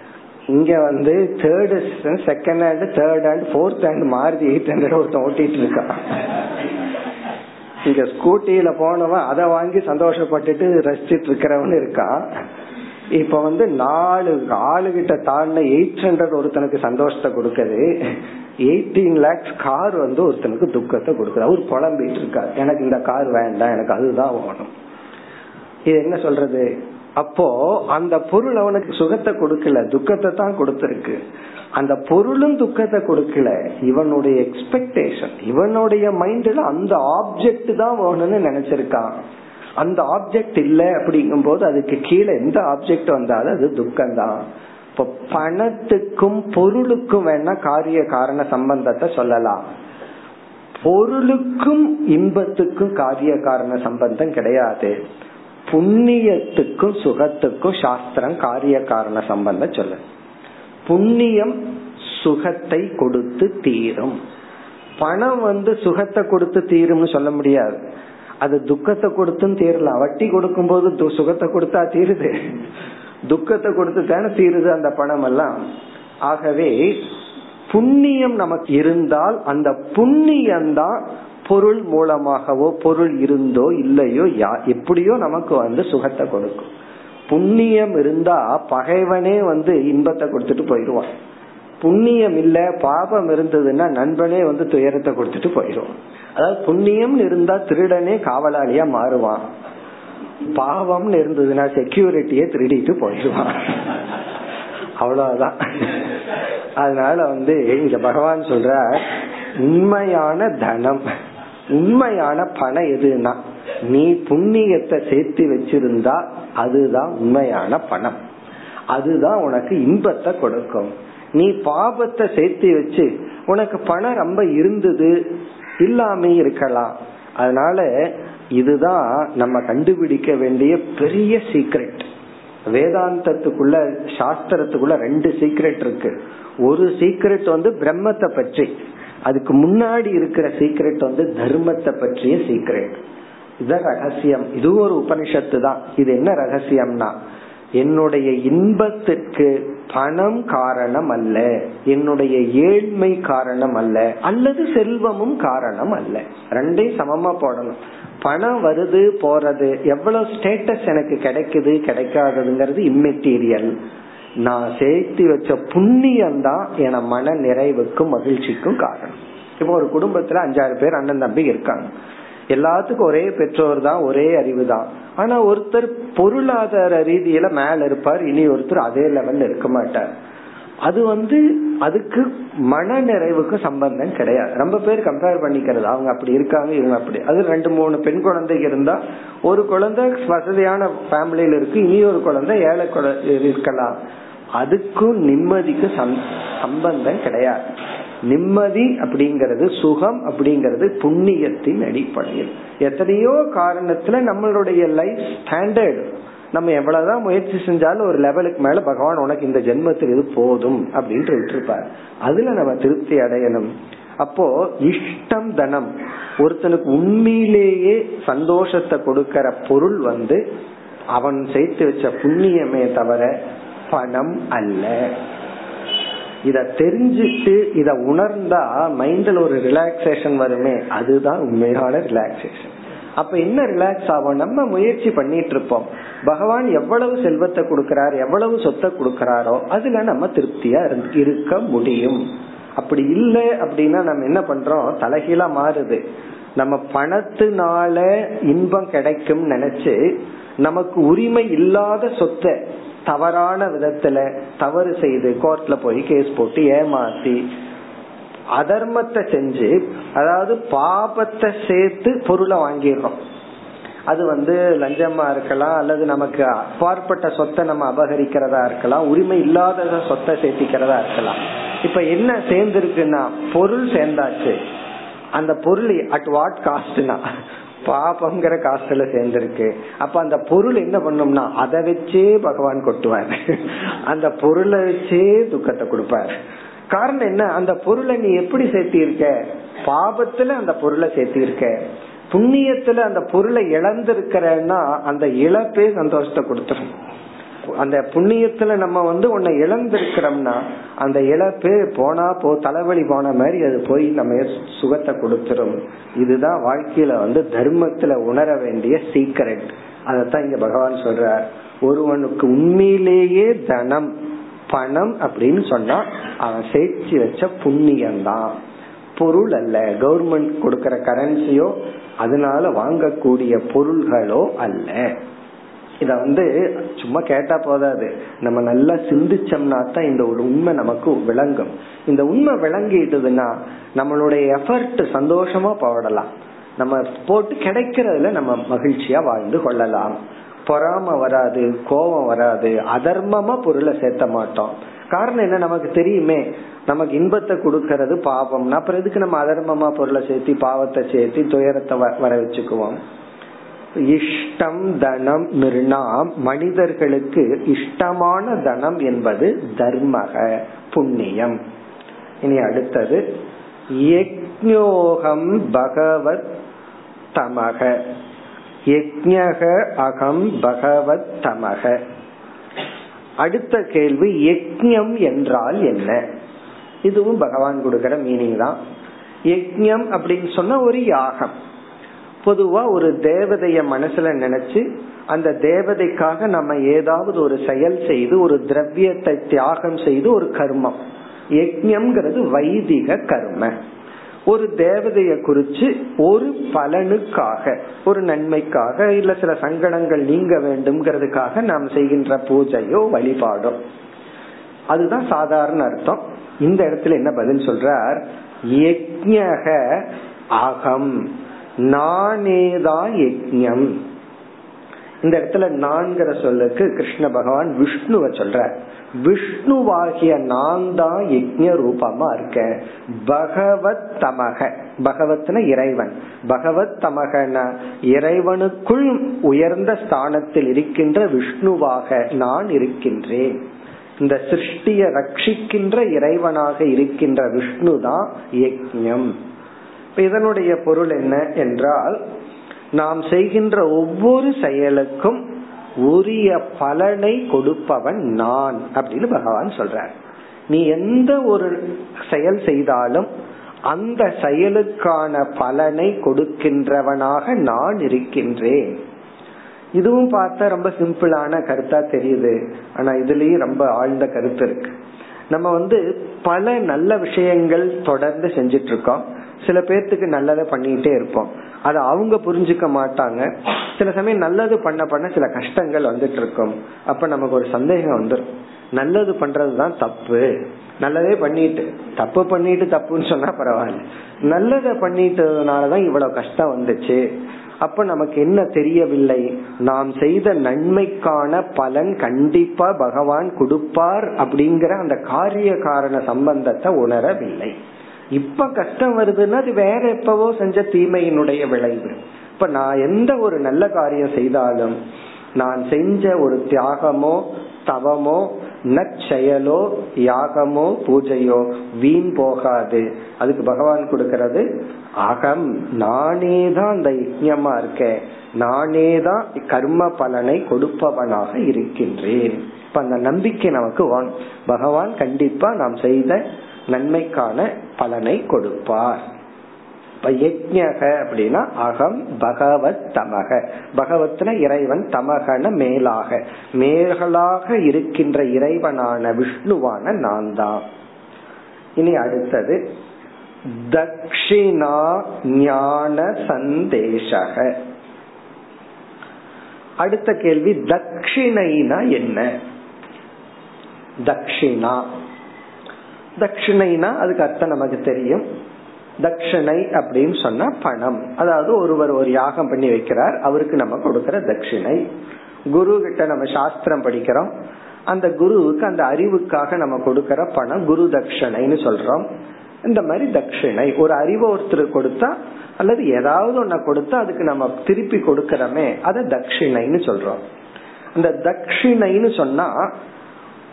இங்க வந்து third second hand third hand fourth hand Maruti eight hundred ஒருத்தன் ஓட்டிட்டு இருக்கான் இங்க ஸ்கூட்டியில போனவன் அதை வாங்கி சந்தோஷப்பட்டுட்டு ரசிச்சிட்டு இருக்கிறவன் இருக்கான் இப்ப வந்து நாலு ஆளுகிட்ட தாண்டின எயிட் ஹண்ட்ரட் ஒருத்தனுக்கு சந்தோஷத்தை கொடுக்குது. எயிட்டீன் லேக்ஸ் கார் வந்து ஒருத்தனுக்கு துக்கத்தை கொடுக்குது. அவர் புலம்பிட்டு இருக்கார். எனக்கு இந்த கார் வேண்டாம் எனக்கு அதுதான் வேணும் இது என்ன சொல்றது? அப்போ அந்த பொருள் அவனுக்கு சுகத்தை கொடுக்கல துக்கத்தை தான் கொடுத்திருக்கு. அந்த பொருளும் துக்கத்தை கொடுக்கல. இவனுடைய எக்ஸ்பெக்டேஷன் இவனுடைய மைண்ட்ல அந்த ஆப்ஜெக்ட் தான் வேணும்னு நினைச்சிருக்கான். அந்த ஆப்ஜெக்ட் இல்ல அப்படிங்கும் போது அதுக்கு கீழே எந்த ஆப்ஜெக்ட் வந்தாலும் அது துக்கம் தான் இப்போ பணத்துக்கும் பொருளுக்கும் வேணா காரிய காரண சம்பந்தத்தை சொல்லலாம். பொருளுக்கும் இன்பத்துக்கும் காரிய காரண சம்பந்தம் கிடையாது. புண்ணியத்துக்கும் சுகத்துக்கும் சாஸ்திரம் காரிய காரண சம்பந்தம் சொல்ல புண்ணியம் சுகத்தை கொடுத்து தீரும். பணம் வந்து சுகத்தை கொடுத்து தீரும்னு சொல்ல முடியாது. அது துக்கத்தை கொடுத்தும் தீரலாம். வட்டி கொடுக்கும் போது சுகத்தை கொடுத்தா தீருது. துக்கத்தை கொடுத்து தானே தீருது அந்த பணம் எல்லாம் ஆகவே புண்ணியம் நமக்கு இருந்தால் அந்த புண்ணியம் தான் பொருள் மூலமாகவோ பொருள் இருந்தோ இல்லையோ யா எப்படியோ நமக்கு வந்து சுகத்தை கொடுக்கும். புண்ணியம் இருந்தா பகைவனே வந்து இன்பத்தை கொடுத்துட்டு போயிடுவான். புண்ணியம் இல்ல பாபம் இருந்ததுன்னா நண்பனே வந்து துயரத்தை கொடுத்துட்டு போயிடுவான் அதாவது புண்ணியம் இருந்தா திருடனே காவலாளியா மாறுவான். பாவம்னு இருந்ததுன்னா செக்யூரிட்டியே திருடிட்டு போயிடுவான். அவ்வளவுதான். அதனால வந்து இங்க பகவான் சொல்ற உண்மையான தனம். உண்மையான பணம் எதுனா நீ புண்ணியத்தை சேர்த்து வச்சிருந்தா அதுதான் உண்மையான பணம். அதுதான் உனக்கு இன்பத்தை கொடுக்கும். நீ பாபத்தை சேர்த்து வச்சு உனக்கு பணம் ரொம்ப இருந்தது இல்லாம இருக்கலாம். அதனால இதுதான் நம்ம கண்டுபிடிக்க வேண்டிய பெரிய சீக்ரெட் வேதாந்தத்துக்குள்ள சாஸ்திரத்துக்குள்ள ரெண்டு சீக்ரெட் இருக்கு. ஒரு சீக்ரெட் வந்து பிரம்மத்தை பற்றி. அதுக்கு முன்னாடி இருக்கிற சீக்ரெட் வந்து தர்மத்தை பற்றிய சீக்ரெட் இத ரகசியம். இது ஒரு உபனிஷத்து தான். இது என்ன ரகசியம்னா என்னுடைய இன்பத்திற்கு பணம் காரணம் அல்ல. என்னுடைய ஏழ்மை காரணம் அல்ல. அல்லது செல்வமும் காரணம் அல்ல. ரெண்டையும் சமமா போடணும். பணம் வருது போறது. எவ்வளவு ஸ்டேட்டஸ் எனக்கு கிடைக்குது கிடைக்காததுங்கிறது இம்மெட்டீரியல் நான் சேர்த்து வச்ச புண்ணியம் தான் என மன நிறைவுக்கும் மகிழ்ச்சிக்கும் காரணம். இப்போ ஒரு குடும்பத்துல அஞ்சாறு பேர் அண்ணன் தம்பி இருக்காங்க. எல்லாத்துக்கும் ஒரே பெற்றோர் தான் ஒரே அறிவு தான். ஆனா ஒருத்தர் பொருளாதார ரீதியில மேல இருப்பார் இனி ஒருத்தர் அதே லெவல்ல இருக்க மாட்டார். அது வந்து அதுக்கு மன நிறைவுக்கு சம்பந்தம் கிடையாது. ரொம்ப பேர் கம்பேர் பண்ணிக்கிறது அவங்க அப்படி இருக்காங்க இவங்க அப்படி. அது ரெண்டு மூணு பெண் குழந்தை இருந்தா ஒரு குழந்தை வசதியான ஃபேமிலியில இருக்கு இனி ஒரு குழந்தை ஏழை இருக்கலாம். அதுக்கும் நிம்மதிக்கு சம்பந்தம் கிடையாது. நிம்மதி அப்படிங்கிறது சுகம் அப்படிங்கிறது புண்ணியத்தின் அடிப்படையில். எத்தனையோ காரணத்துல நம்மளுடைய லைஃப் ஸ்டாண்டர்ட் நம்ம எவ்வளவுதான் முயற்சி செஞ்சாலும் ஒரு லெவலுக்கு மேல பகவான் உனக்கு இந்த ஜென்மத்தில் இது போதும் அப்படின்ட்டு விட்டுருப்பார் அதுல நம்ம திருப்தி அடையணும். அப்போ இஷ்டம் தனம். ஒருத்தனுக்கு உண்மையிலேயே சந்தோஷத்தை கொடுக்கற பொருள் வந்து அவன் சேர்த்து வச்ச புண்ணியமே தவிர பணம் அல்ல. இத தெரிஞ்சுட்டு இத உணர்ந்தா மைண்ட்ல ஒரு ரிலாக்ஸேஷன் வருமே அதுதான் உண்மையான ரிலாக்ஸேஷன் அப்ப என்ன ரிலாக்ஸ் ஆகும்? நம்ம முயற்சி பண்ணிட்டு இருப்போம் பகவான் எவ்வளவு செல்வத்தை கொடுக்கிறார் எவ்வளவு சொத்தை கொடுக்கிறாரோ அதுல நம்ம திருப்தியா இருக்க முடியும். அப்படி இல்லை அப்படின்னா நம்ம என்ன பண்றோம்? தலைகீழா மாறுது. நம்ம பணத்தினால இன்பம் கிடைக்கும் நினைச்சு நமக்கு உரிமை இல்லாத சொத்தை தவறான விதத்துல தவறு செய்து கோர்ட்ல போய் கேஸ் போட்டு ஏமாத்தி அதர்மத்தை செஞ்சு அதாவது பாபத்தை சேர்த்து பொருளை வாங்கிடுறோம். அது வந்து லஞ்சமா இருக்கலாம் அல்லது நமக்கு அப்பாற்பட்ட சொத்தை நம்ம அபகரிக்கிறதா இருக்கலாம் உரிமை இல்லாத சொத்தை சேர்த்திக்கிறதா இருக்கலாம். இப்ப என்ன சேர்ந்திருக்குன்னா பொருள் சேர்ந்தாச்சு. அந்த பொருள் அட் வாட் காஸ்ட்னா பாபங்கிற காஸ்ட்ல சேர்ந்திருக்கு. அப்ப அந்த பொருள் என்ன பண்ணும்னா அதை வச்சே பகவான் கொட்டுவார். அந்த பொருளை வச்சே துக்கத்தை கொடுப்பார். காரணம் என்ன? அந்த பொருளை நீ எப்படி சேர்த்திருக்க? பாபத்துல அந்த பொருளை சேர்த்திருக்க. புண்ணியத்துல அந்த பொருளை இழந்திருக்கிறன்னா அந்த இழப்பே சந்தோஷத்தை கொடுத்துரும். அந்த புண்ணியத்துல நம்ம வந்து உன்னை இழந்திருக்கிறோம்னா அந்த இழப்பு போனா போ தலைவலி போன மாதிரி அது போய் நம்ம சுகத்தை கொடுத்துரும். இதுதான் வாழ்க்கையில வந்து தர்மத்துல உணர வேண்டிய சீக்கிரட் அதத்தான் இங்க பகவான் சொல்றார். ஒருவனுக்கு உண்மையிலேயே தனம் பணம் அப்படின்னு சொன்னா அவன் சேர்த்து வச்ச புண்ணியம் தான் பொருள் அல்ல. கவர்மெண்ட் கொடுக்கற கரன்சியோ அதனால வாங்கக்கூடிய பொருள்களோ அல்ல. இத வந்து சும்மா கேட்டா போதாது. நம்ம நல்லா சிந்திச்சோம்னா தான் இந்த ஒரு உண்மை நமக்கு விளங்கும். இந்த உண்மை விளங்கிட்டுதுன்னா நம்மளுடைய எஃபர்ட் சந்தோஷமா போடலாம். நம்ம போட்டு கிடைக்கிறதுல நம்ம மகிழ்ச்சியா வாழ்ந்து கொள்ளலாம். பொறாம வராது கோபம் வராது அதர்மமா பொருளை சேர்த்த மாட்டோம். காரணம் என்ன? நமக்கு தெரியுமே. நமக்கு இன்பத்தை கொடுக்கறது பாவம்னா அப்புறம் எதுக்கு நம்ம அதர்மமா பொருளை சேர்த்து பாவத்தை சேர்த்து துயரத்தை வர வச்சுக்குவோம்? இஷ்டம் தனம் நிர்ணாம். மனிதர்களுக்கு இஷ்டமான தனம் என்பது தர்மக புண்ணியம். இனி அடுத்தது யக்ஞோகம் பகவத் தமக. யக்ஞக அகம் பகவத் தமக. அடுத்த கேள்வி யக்ஞம் என்றால் என்ன? இதுவும் பகவான் கொடுக்கிற மீனிங் தான். யக்ஞம் அப்படின்னு சொன்னா ஒரு யாகம். பொதுவா ஒரு தேவதைய மனசுல நினைச்சு அந்த தேவதைக்காக நம்ம ஏதாவது ஒரு செயல் செய்து ஒரு திரவியத்தை தியாகம் செய்து ஒரு கர்மம். யஜ்யம்ங்கிறது வைதிக கர்ம. ஒரு தேவதைய குறிச்சு ஒரு பலனுக்காக ஒரு நன்மைக்காக இல்ல சில சங்கடங்கள் நீங்க வேண்டும்ங்கிறதுக்காக நாம் செய்கின்ற பூஜையோ வழிபாடோ. அதுதான் சாதாரண அர்த்தம். இந்த இடத்துல என்ன பதில் சொல்றார்? யஜ்ஞக அகம். நானேதா யஜ்யம் இந்த இடத்துல நான்கிற சொல்லுக்கு கிருஷ்ண பகவான் விஷ்ணுவ சொல்ற விஷ்ணுவாகிய நான் தான் யஜ்ய ரூபமா இருக்க. பகவத் தமக. பகவத்ன இறைவன். பகவத் தமகன இறைவனுக்குள் உயர்ந்த ஸ்தானத்தில் இருக்கின்ற விஷ்ணுவாக நான் இருக்கின்றேன். இந்த சிருஷ்டிய ரட்சிக்கின்ற இறைவனாக இருக்கின்ற விஷ்ணு தான் யஜ்யம் இதனுடைய பொருள் என்ன என்றால் நாம் செய்கின்ற ஒவ்வொரு செயலுக்கும் உரிய பலனை கொடுப்பவன் நான் அப்படின்னு பகவான் சொல்றார். நீ எந்த ஒரு செயல் செய்தாலும் அந்த செயலுக்கான பலனை கொடுக்கின்றவனாக நான் இருக்கின்றேன். இதுவும் பார்த்தா ரொம்ப சிம்பிளான கருத்தா தெரியுது. ஆனா இதுலயும் ரொம்ப ஆழ்ந்த கருத்து இருக்கு. நம்ம வந்து பல நல்ல விஷயங்கள் தொடர்ந்து செஞ்சிட்டு இருக்கோம். சில பேர்த்துக்கு நல்லதை பண்ணிட்டே இருப்போம். அதை அவங்க புரிஞ்சுக்க மாட்டாங்க. சில சமயம் நல்லது பண்ண பண்ண சில கஷ்டங்கள் வந்துட்டு இருக்கும். அப்ப நமக்கு ஒரு சந்தேகம் வந்துடும் நல்லது பண்றதுதான் தப்பு. நல்லதே பண்ணிட்டு தப்பு பண்ணிட்டு தப்புன்னு சொன்னா பரவாயில்ல. நல்லதை பண்ணிட்டதுனாலதான் இவ்வளவு கஷ்டம் வந்துச்சு. அப்ப நமக்கு என்ன தெரியவில்லை? நாம் செய்த நன்மைக்கான பலன் கண்டிப்பா பகவான் கொடுப்பார் அப்படிங்கிற அந்த காரிய காரண சம்பந்தத்தை உணரவில்லை. இப்ப கஷ்டம் வருதுன்னா அது வேற எப்பவோ செஞ்ச தீமையினுடைய விளைவு. இப்ப நான் எந்த ஒரு நல்ல காரியம் செய்தாலும் நான் செஞ்ச ஒரு தியாகமோ தவமோ நற்செயலோ யாகமோ பூஜையோ வீண் போகாது. அதுக்கு பகவான் கொடுக்கறது அகம். நானே தான் அந்த யஜ்யமா இருக்கேன் நானே தான் கர்ம பலனை கொடுப்பவனாக இருக்கின்றேன். இப்ப அந்த நம்பிக்கை நமக்கு பகவான் கண்டிப்பா நாம் செய்த நன்மைக்கான பலனை கொடுப்பார். யஜ்யக அப்படின்னா அகம் பகவத் தமக. பகவத்ன இறைவன் தமகன மேலாக. மேலாக இருக்கின்ற இறைவனான விஷ்ணுவான நான் தான் இனி அடுத்தது தக்ஷிணா ஞான சந்தேஷக. அடுத்த கேள்வி தக்ஷிணைனா என்ன? தக்ஷிணா. தட்சிணைனா அதுக்கு அர்த்தம் நமக்கு தெரியும். தட்சிணை அப்படின்னு சொன்னா பணம். அதாவது ஒருவர் ஒரு யாகம் பண்ணி வைக்கிறார் அவருக்கு நம்ம கொடுக்கற தட்சிணை. குரு கிட்ட நம்ம சாஸ்திரம் படிக்கிறோம். அந்த குருவுக்கு அந்த அறிவுக்காக நம்ம கொடுக்கற பணம் குரு தட்சிணைன்னு சொல்றோம். இந்த மாதிரி தட்சிணை. ஒரு அறிவு ஒருத்தர் கொடுத்தா அல்லது ஏதாவது ஒன்ன கொடுத்தா அதுக்கு நம்ம திருப்பி கொடுக்கறமே அத தட்சிணைன்னு சொல்றோம். அந்த தட்சிணைன்னு சொன்னா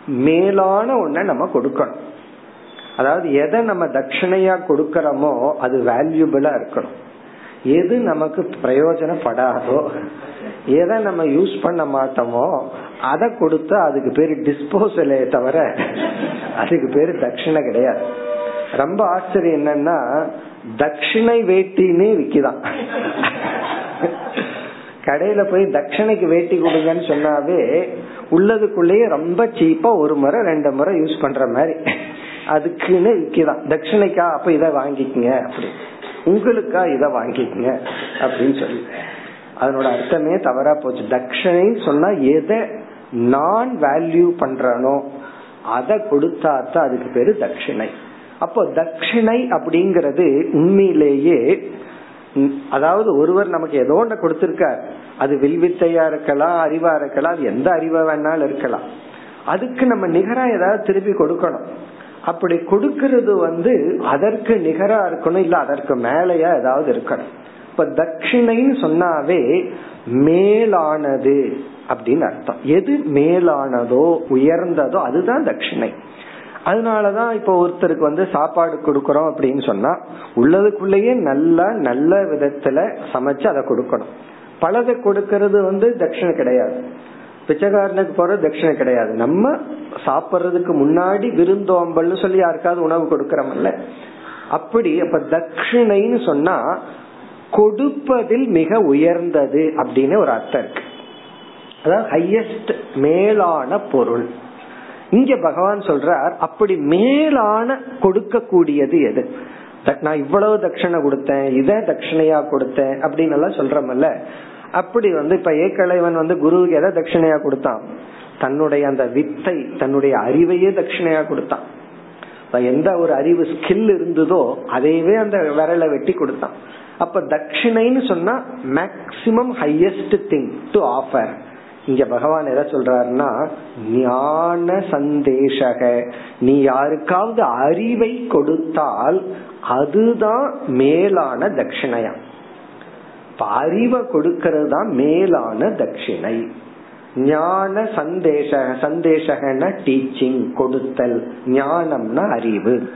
மேலான ஒன்ன நம்ம கொடுக்கணும். அதாவது எதை நம்ம தட்சிணையா கொடுக்கறோமோ அது வேல்யூபிளா இருக்கணும். எது நமக்கு பிரயோஜனப்படாதோ எதை நம்ம யூஸ் பண்ண மாட்டோமோ அதை கொடுத்தா அதுக்கு பேரு டிஸ்போசலே தவிர அதுக்கு பேரு தட்சிணை கிடையாது. ரொம்ப ஆச்சரியம் என்னன்னா தட்சிணை வேட்டினே விக்கிதான். கடையில போய் தட்சிணைக்கு வேட்டி கொடுங்கன்னு சொன்னாவே உள்ளதுக்குள்ளேயே ரொம்ப சீப்பா ஒரு முறை ரெண்டு முறை யூஸ் பண்ற மாதிரி. அதுக்குன்னு விக்கிதான் தட்சிணைக்கா அப்ப இத வாங்கிக்கங்க. அப்படி. உங்களுக்கா இத வாங்கிக்கங்க. அப்படின்னு சொல்லி அதனோட அர்த்தமே தவறா போச்சு. தட்சிணைன்னு சொன்னா எதை நான் வேல்யூ பண்றனோ அதை கொடுத்தாதான் அதுக்கு பேரு தட்சிணை. அப்போ தட்சிணை அப்படிங்கறது உண்மையிலேயே அதாவது ஒருவர் நமக்கு ஏதோ ஒண்ணு கொடுத்திருக்கார். அது வில்வித்தையா இருக்கலாம் அறிவா இருக்கலாம் அது எந்த அறிவா வேணாலும் இருக்கலாம். அதுக்கு நம்ம நிகரா ஏதாவது திருப்பி கொடுக்கணும். அப்படி கொடுக்கறது வந்து அதற்கு நிகரா இருக்கணும் இல்ல அதற்கு மேலையா ஏதாவது இருக்கணும். இப்ப தட்சிணைன்னு சொன்னாவே மேலானது அப்படின்னு அர்த்தம். எது மேலானதோ உயர்ந்ததோ அதுதான் தட்சிணை. அதனாலதான் இப்ப ஒருத்தருக்கு வந்து சாப்பாடு கொடுக்கறோம் அப்படின்னு சொன்னா உள்ளதுக்குள்ளேயே நல்லா நல்ல விதத்துல சமைச்சு அதை கொடுக்கணும். பலதை கொடுக்கறது வந்து தட்சிணை கிடையாது. பிச்சைக்காரனுக்கு போற தட்சிணை கிடையாது. நம்ம சாப்பிடுறதுக்கு முன்னாடி விருந்தோம்பல்னு சொல்லி யாருக்காவது உணவு கொடுக்கறமல்ல அப்படி அப்ப தட்சிணைன்னு சொன்னா கொடுப்பதில் மிக உயர்ந்தது அப்படின்னு ஒரு அர்த்தம் இருக்கு. அதாவது ஹையஸ்ட் மேலான பொருள். இங்க பகவான் சொல்றார் அப்படி மேலான கொடுக்க கூடியது எது நான் இவ்வளவு தட்சணை கொடுத்தேன் இத தட்சணையா கொடுத்தேன் அப்படின்னு எல்லாம் சொல்றமல்ல அப்படி வந்து இப்ப ஏக்கலைவன் வந்து குருவுக்கு எதை தட்சிணையா கொடுத்தான்? தன்னுடைய அந்த வித்தை தன்னுடைய அறிவையே தட்சிணையா கொடுத்தான். எந்த ஒரு அறிவு ஸ்கில் இருந்ததோ அதையவே அந்த விரலை வெட்டி கொடுத்தான். அப்ப தட்சிணைன்னு சொன்னா maximum highest thing to offer இங்க பகவான் எதை சொல்றாருன்னா ஞான சந்தேஷக. நீ யாருக்காவது அறிவை கொடுத்தால் அதுதான் மேலான தட்சிணையா. அறிவை கொடுக்கறது தான் மேலான தட்சிணை. ஞான சந்தேஷ சந்தேசகன டீச்சிங் கொடுத்தல் ஞானம்னா அறிவு.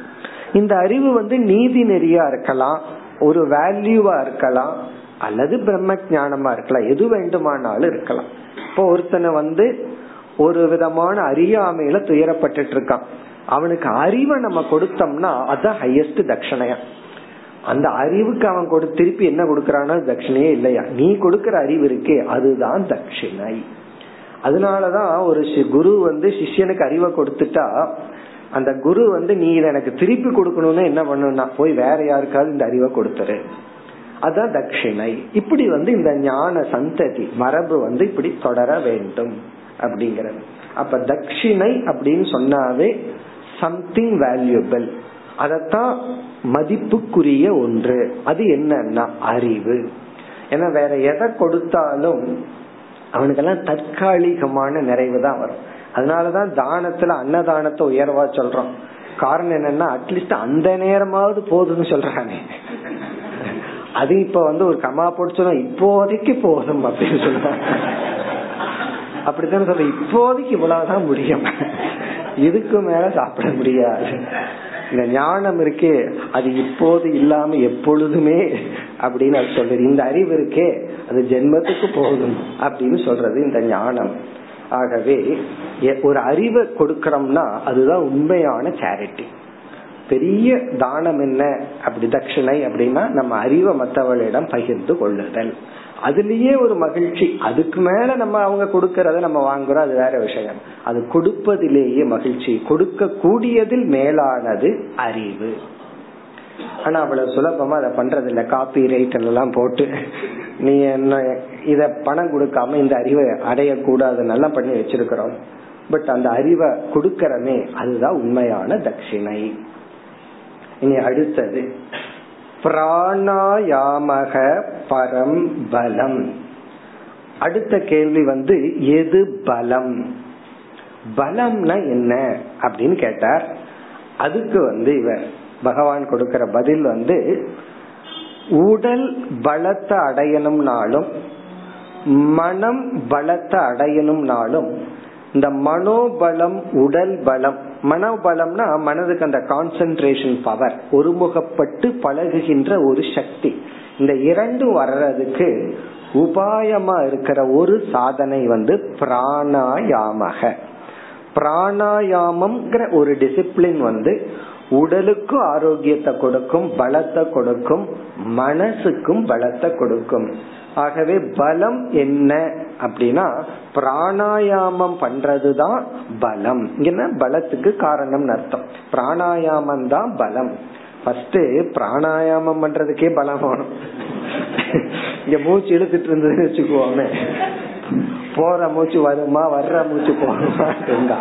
இந்த அறிவு வந்து நீதி நெறியா இருக்கலாம் ஒரு வேல்யூவா இருக்கலாம் அல்லது பிரம்ம ஜானமா இருக்கலாம் எது வேண்டுமானாலும் இருக்கலாம். இப்போ ஒருத்தனை வந்து ஒரு விதமான அறியாமையில துயரப்பட்டு இருக்கான். அவனுக்கு அறிவை நம்ம கொடுத்தோம்னா அதுதான் ஹையஸ்ட் தட்சணையா. அந்த அறிவுக்கு அவன் கொடு திருப்பி என்ன கொடுக்கறானா தட்சிணையே இல்லையா? நீ கொடுக்கற அறிவு இருக்கே அதுதான் தட்சிணை. அதனாலதான் ஒரு குரு வந்து சிஷ்யனுக்கு அறிவை கொடுத்துட்டா அந்த குரு வந்து நீ இதை எனக்கு திருப்பி கொடுக்கணும்னு என்ன பண்ணுனா போய் வேற யாருக்காவது இந்த அறிவை கொடுத்துரு. அதான் தட்சிணை. இப்படி வந்து இந்த ஞான சந்ததி மரபு வந்து இப்படி தொடர வேண்டும் அப்படிங்கிறது. அப்ப தட்சிணை அப்படின்னு சொன்னாவே சம்திங் வேல்யூபிள் அதத்தான் மதிப்புக்குரிய ஒன்று. அது என்னன்னா அறிவு. ஏன்னா வேற எதை கொடுத்தாலும் அவனுக்கெல்லாம் தற்காலிகமான நிறைவு தான் வரும். அதனாலதான் தானத்துல அன்னதானத்தை உயர்வா சொல்றோம். காரணம் என்னன்னா அட்லீஸ்ட் அந்த நேரமாவது போதும்னு சொல்றானே. அது இப்ப வந்து ஒரு கமா போட்டு இப்போதைக்கு போதும் அப்படின்னு சொல்லுவாங்க அப்படித்தானே சொல்ற? இப்போதைக்கு இவ்வளவுதான் முடியும். இதுக்கு மேல சாப்பிட முடியாது. இந்த ஞானம் இருக்கே அது இப்போது இல்லாம எப்பொழுதுமே அப்படின்னு அது சொல்றது இந்த அறிவு இருக்கே அது ஜென்மத்துக்கு போகும் அப்படின்னு சொல்றது இந்த ஞானம். ஆகவே ஒரு அறிவை கொடுக்கறோம்னா அதுதான் உண்மையான சேரிட்டி பெரிய தானம் என்ன? அப்படி தட்சிணை அப்படின்னா நம்ம அறிவை மற்றவர்களிடம் பகிர்ந்து கொள்ளுதல். அதுலயே ஒரு மகிழ்ச்சி. அதுக்கு மேல நம்ம அவங்க கொடுக்கறத நம்ம வாங்குறோம். அது வேற விஷயம். அது கொடுப்பதிலேயே மகிழ்ச்சி. கொடுக்க கூடியதில் மேலானது அறிவு. ஆனா அவ்வளவு சுலபமா அதை பண்றது இல்ல காப்பி ரைட் எல்லாம் போட்டு நீ என்ன இத பணம் கொடுக்காம இந்த அறிவை அடையக்கூடாது நல்லா பண்ணி வச்சிருக்கிறோம். பட் அந்த அறிவை கொடுக்கறமே அதுதான் உண்மையான தட்சிணை. இனி அடுத்தது. பிராணாயாமக பரம் பலம். அடுத்த கேள்வி வந்து எது பலம்? பலம்னா என்ன அப்படின்னு கேட்டார். அதுக்கு வந்து இவர் பகவான் கொடுக்கிற பதில் வந்து உடல் பலத்தை அடையணும்னாலும் மனம் பலத்தை அடையணும்னாலும் இந்த மனோபலம் உடல் பலம் மனோபலம்னா மனதுக்கு அந்த கான்சென்ட்ரேஷன் பவர் ஒருமுகப்பட்டு பழகுகின்ற ஒரு சக்தி. இந்த இரண்டு வர்றதுக்கு உபாயமா இருக்கிற ஒரு சாதனை வந்து பிராணாயாமக. பிராணாயாமம்ங்கிற ஒரு டிசிப்ளின் வந்து உடலுக்கும் ஆரோக்கியத்தை கொடுக்கும் பலத்தை கொடுக்கும் மனசுக்கும் பலத்தை கொடுக்கும். ஆகவே பலம் என்ன அப்படின்னா பிராணாயாமம் பண்றதுதான் பலம். இங்க பலத்துக்கு காரணம் அர்த்தம். பிராணாயாமம் தான் பலம். ஃபர்ஸ்ட் பிராணாயாமம் பண்றதுக்கே பலம் வேணும். இங்க மூச்சு இழுத்துட்டு இருந்ததுன்னு வச்சுக்குவோமே போற மூச்சு வருமா? வர்ற மூச்சு போகுமா? இருந்தா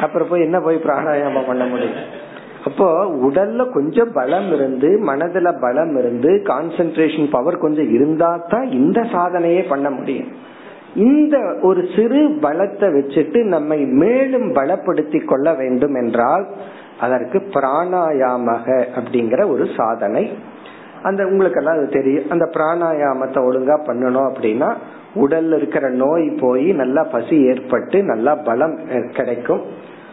அப்புறம் போய் என்ன போய் பிராணாயாமம் பண்ண முடியும்? அப்போ உடல்ல கொஞ்சம் பலம் இருந்து மனதுல பலம் இருந்து கான்சென்ட்ரேஷன் பவர் கொஞ்சம் இருந்தா தான் இந்த சாதனையே பண்ண முடியும். இந்த ஒரு சிறு பலத்தை வச்சுட்டு நம்மை மேலும் பலப்படுத்தி கொள்ள வேண்டும் என்றால் அதற்கு பிராணாயாமக அப்படிங்கிற ஒரு சாதனை. அந்த உங்களுக்கு எல்லாம் அது தெரியும். அந்த பிராணாயாமத்தை ஒழுங்கா பண்ணணும் அப்படின்னா உடல்ல இருக்கிற நோய் போய் நல்லா பசி ஏற்பட்டு நல்லா பலம் கிடைக்கும்.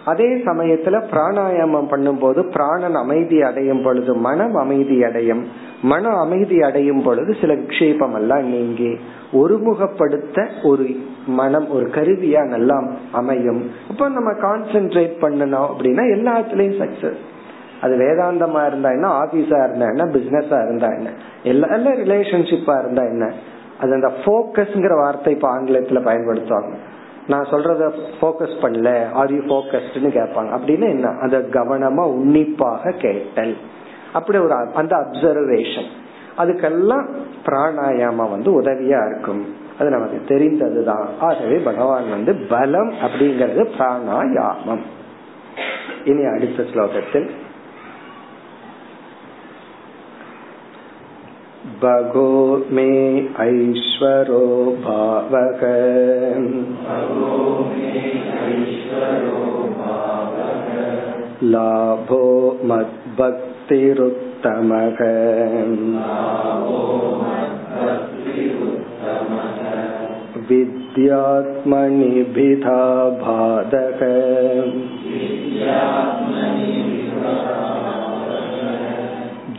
அதே சமயத்துல பிராணாயாமம் பண்ணும்போது பிராணன் அமைதி அடையும் பொழுது மனம் அமைதி அடையும். மன அமைதி அடையும் பொழுது சில விக்ஷேபம் எல்லாம் நீங்கி ஒருமுகப்படுத்த ஒரு மனம் ஒரு கருவியா நல்லா அமையும். அப்ப நம்ம கான்சென்ட்ரேட் பண்ணணும் அப்படின்னா எல்லாத்துலயும் சக்சஸ் அது வேதாந்தமா இருந்தா என்ன ஆபீஸா இருந்தா என்ன பிசினஸா இருந்தா என்ன எல்லா ரிலேஷன்ஷிப்பா இருந்தா என்ன. அது அந்த போக்கஸ்ங்கிற வார்த்தை இப்ப ஆங்கிலத்துல பயன்படுத்துவாங்க. நான் சொல்றத போக்கஸ் பண்ணல ஆர் யூ போக்கஸ்ட்னு கேட்பாங்க. அப்படின்னு என்ன? அதை கவனமா உன்னிப்பாக கேட்டல். அப்படி ஒரு அந்த அப்சர்வேஷன் அதுக்கெல்லாம் பிராணாயாமம் வந்து உதவியா இருக்கும். அது நமக்கு தெரிந்ததுதான். ஆகவே பகவான் வந்து பலம் அப்படிங்கறது பிராணாயாமம். இனி அடுத்த ஸ்லோகத்தில் भगो मे ऐश्वरो भावः लाभो मद्भक्तिरुत्तमः विद्यात्मनिभिधा बाधः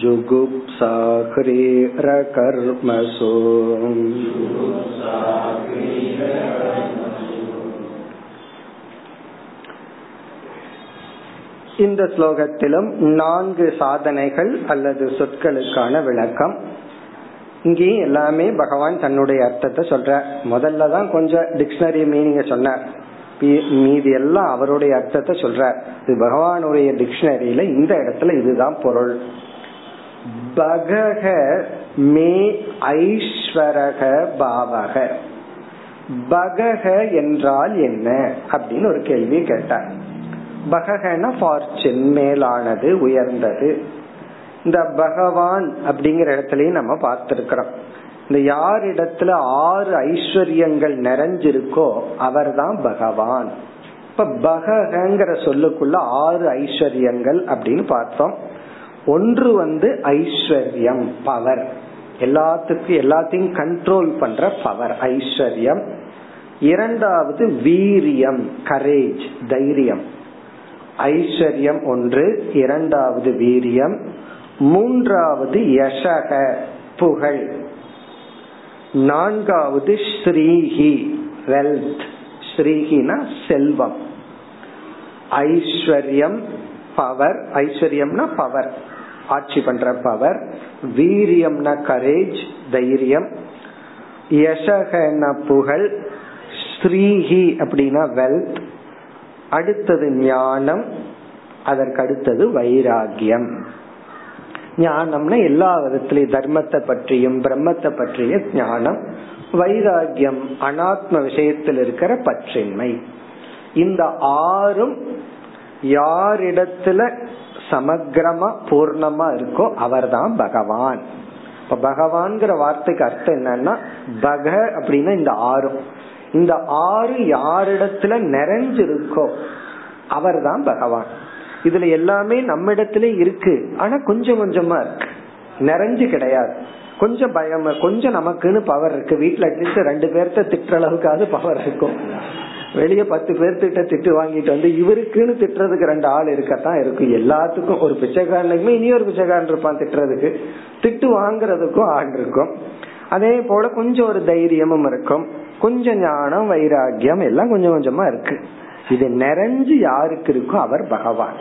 जुगुप्सा ह्रीरकर्मसु இந்த ஸ்லோகத்திலும் நான்கு சாதனைகள் அல்லது சொற்களுக்கான விளக்கம் இங்கேயும் எல்லாமே பகவான் தன்னுடைய அர்த்தத்தை சொல்ற முதல்ல தான் கொஞ்சம் டிக்ஷனரி மீனிங்க சொன்னார் மீதி எல்லாம் அவருடைய அர்த்தத்தை சொல்ற இது பகவானுடைய டிக்ஷனரியில இந்த இடத்துல இதுதான் பொருள் பகக மே ஐஸ்வரக பாவக. பகக என்றால் என்ன? அப்படின்னு ஒரு கேள்வி கேட்டார். பககன ஃபார்ச்சூன் மேலானது உயர்ந்தது. இந்த பகவான் அப்படிங்கிற இடத்துலயும் நம்ம பார்த்திருக்கிறோம். இந்த யார் இடத்துல ஆறு ஐஸ்வர்யங்கள் நிறைஞ்சிருக்கோ அவர் தான் பகவான். இப்ப பகங்கிற சொல்லுக்குள்ள ஆறு ஐஸ்வர்யங்கள் அப்படின்னு பார்த்தோம். ஒன்று வந்து ஐஸ்வர்யம் பவர் எல்லாத்துக்கும் எல்லாத்தையும் கண்ட்ரோல் பண்ற பவர் ஐஸ்வர்யம். இரண்டாவது வீரியம் கரேஜ் தைரியம். ஐஸ்வர்யம் ஒன்று இரண்டாவது வீரியம். மூன்றாவது யசக புகழ். நான்காவது ஸ்ரீஹி வெல்த் ஸ்ரீஹினா செல்வம். ஐஸ்வர்யம் பவர் ஐஸ்வர்யம்னா பவர் ஆட்சி பண்ற பவர் வீரியம்னா கரேஜ் தைரியம் யசகன புகழ் ஸ்ரீஹி அப்படின்னா வெல்த் அடுத்தது ஞானம் அதற்கு அடுத்தது வைராகியம் ஞானம்னா எல்லா விதத்திலையும் தர்மத்தை பற்றியும் பிரம்மத்தை பற்றிய ஞானம் வைராகியம் அனாத்ம விஷயத்தில் இருக்கிற பற்றின்மை. இந்த ஆறும் யாரிடத்துல சமக்கிரமா பூர்ணமா இருக்கோ அவர்தான் பகவான். இப்ப பகவான்கிற வார்த்தைக்கு அர்த்தம் என்னன்னா பக அப்படின்னா இந்த ஆறும் இந்த ஆறு யாரிடத்துல நிறைஞ்சிருக்கோ அவர் தான் பகவான். இதுல எல்லாமே நம்ம இடத்துல இருக்கு. ஆனா கொஞ்சம் கொஞ்சமா இருக்கு. நிறைஞ்சு கிடையாது. கொஞ்சம் பயம் கொஞ்சம் நமக்குன்னு பவர் இருக்கு. வீட்டுல அட்லீஸ்ட் ரெண்டு பேர்த்த திட்டுற அளவுக்காவது பவர் இருக்கும். வெளியே பத்து பேர்த்திட்ட திட்டு வாங்கிட்டு வந்து இவருக்குன்னு திட்டுறதுக்கு ரெண்டு ஆள் இருக்கத்தான் இருக்கும் எல்லாத்துக்கும் ஒரு பிச்சைக்காரனுக்குமே இனி ஒரு பிச்சைக்காரன் இருப்பான் திட்டுறதுக்கு. திட்டு வாங்குறதுக்கும் ஆள் இருக்கும். அதே போல கொஞ்சம் ஒரு தைரியமும் இருக்கும். கொஞ்சம் ஞானம் வைராகியம் எல்லாம் கொஞ்சம் கொஞ்சமா இருக்கு. இது நிறைஞ்சு யாருக்கு இருக்கோ அவர் பகவான்.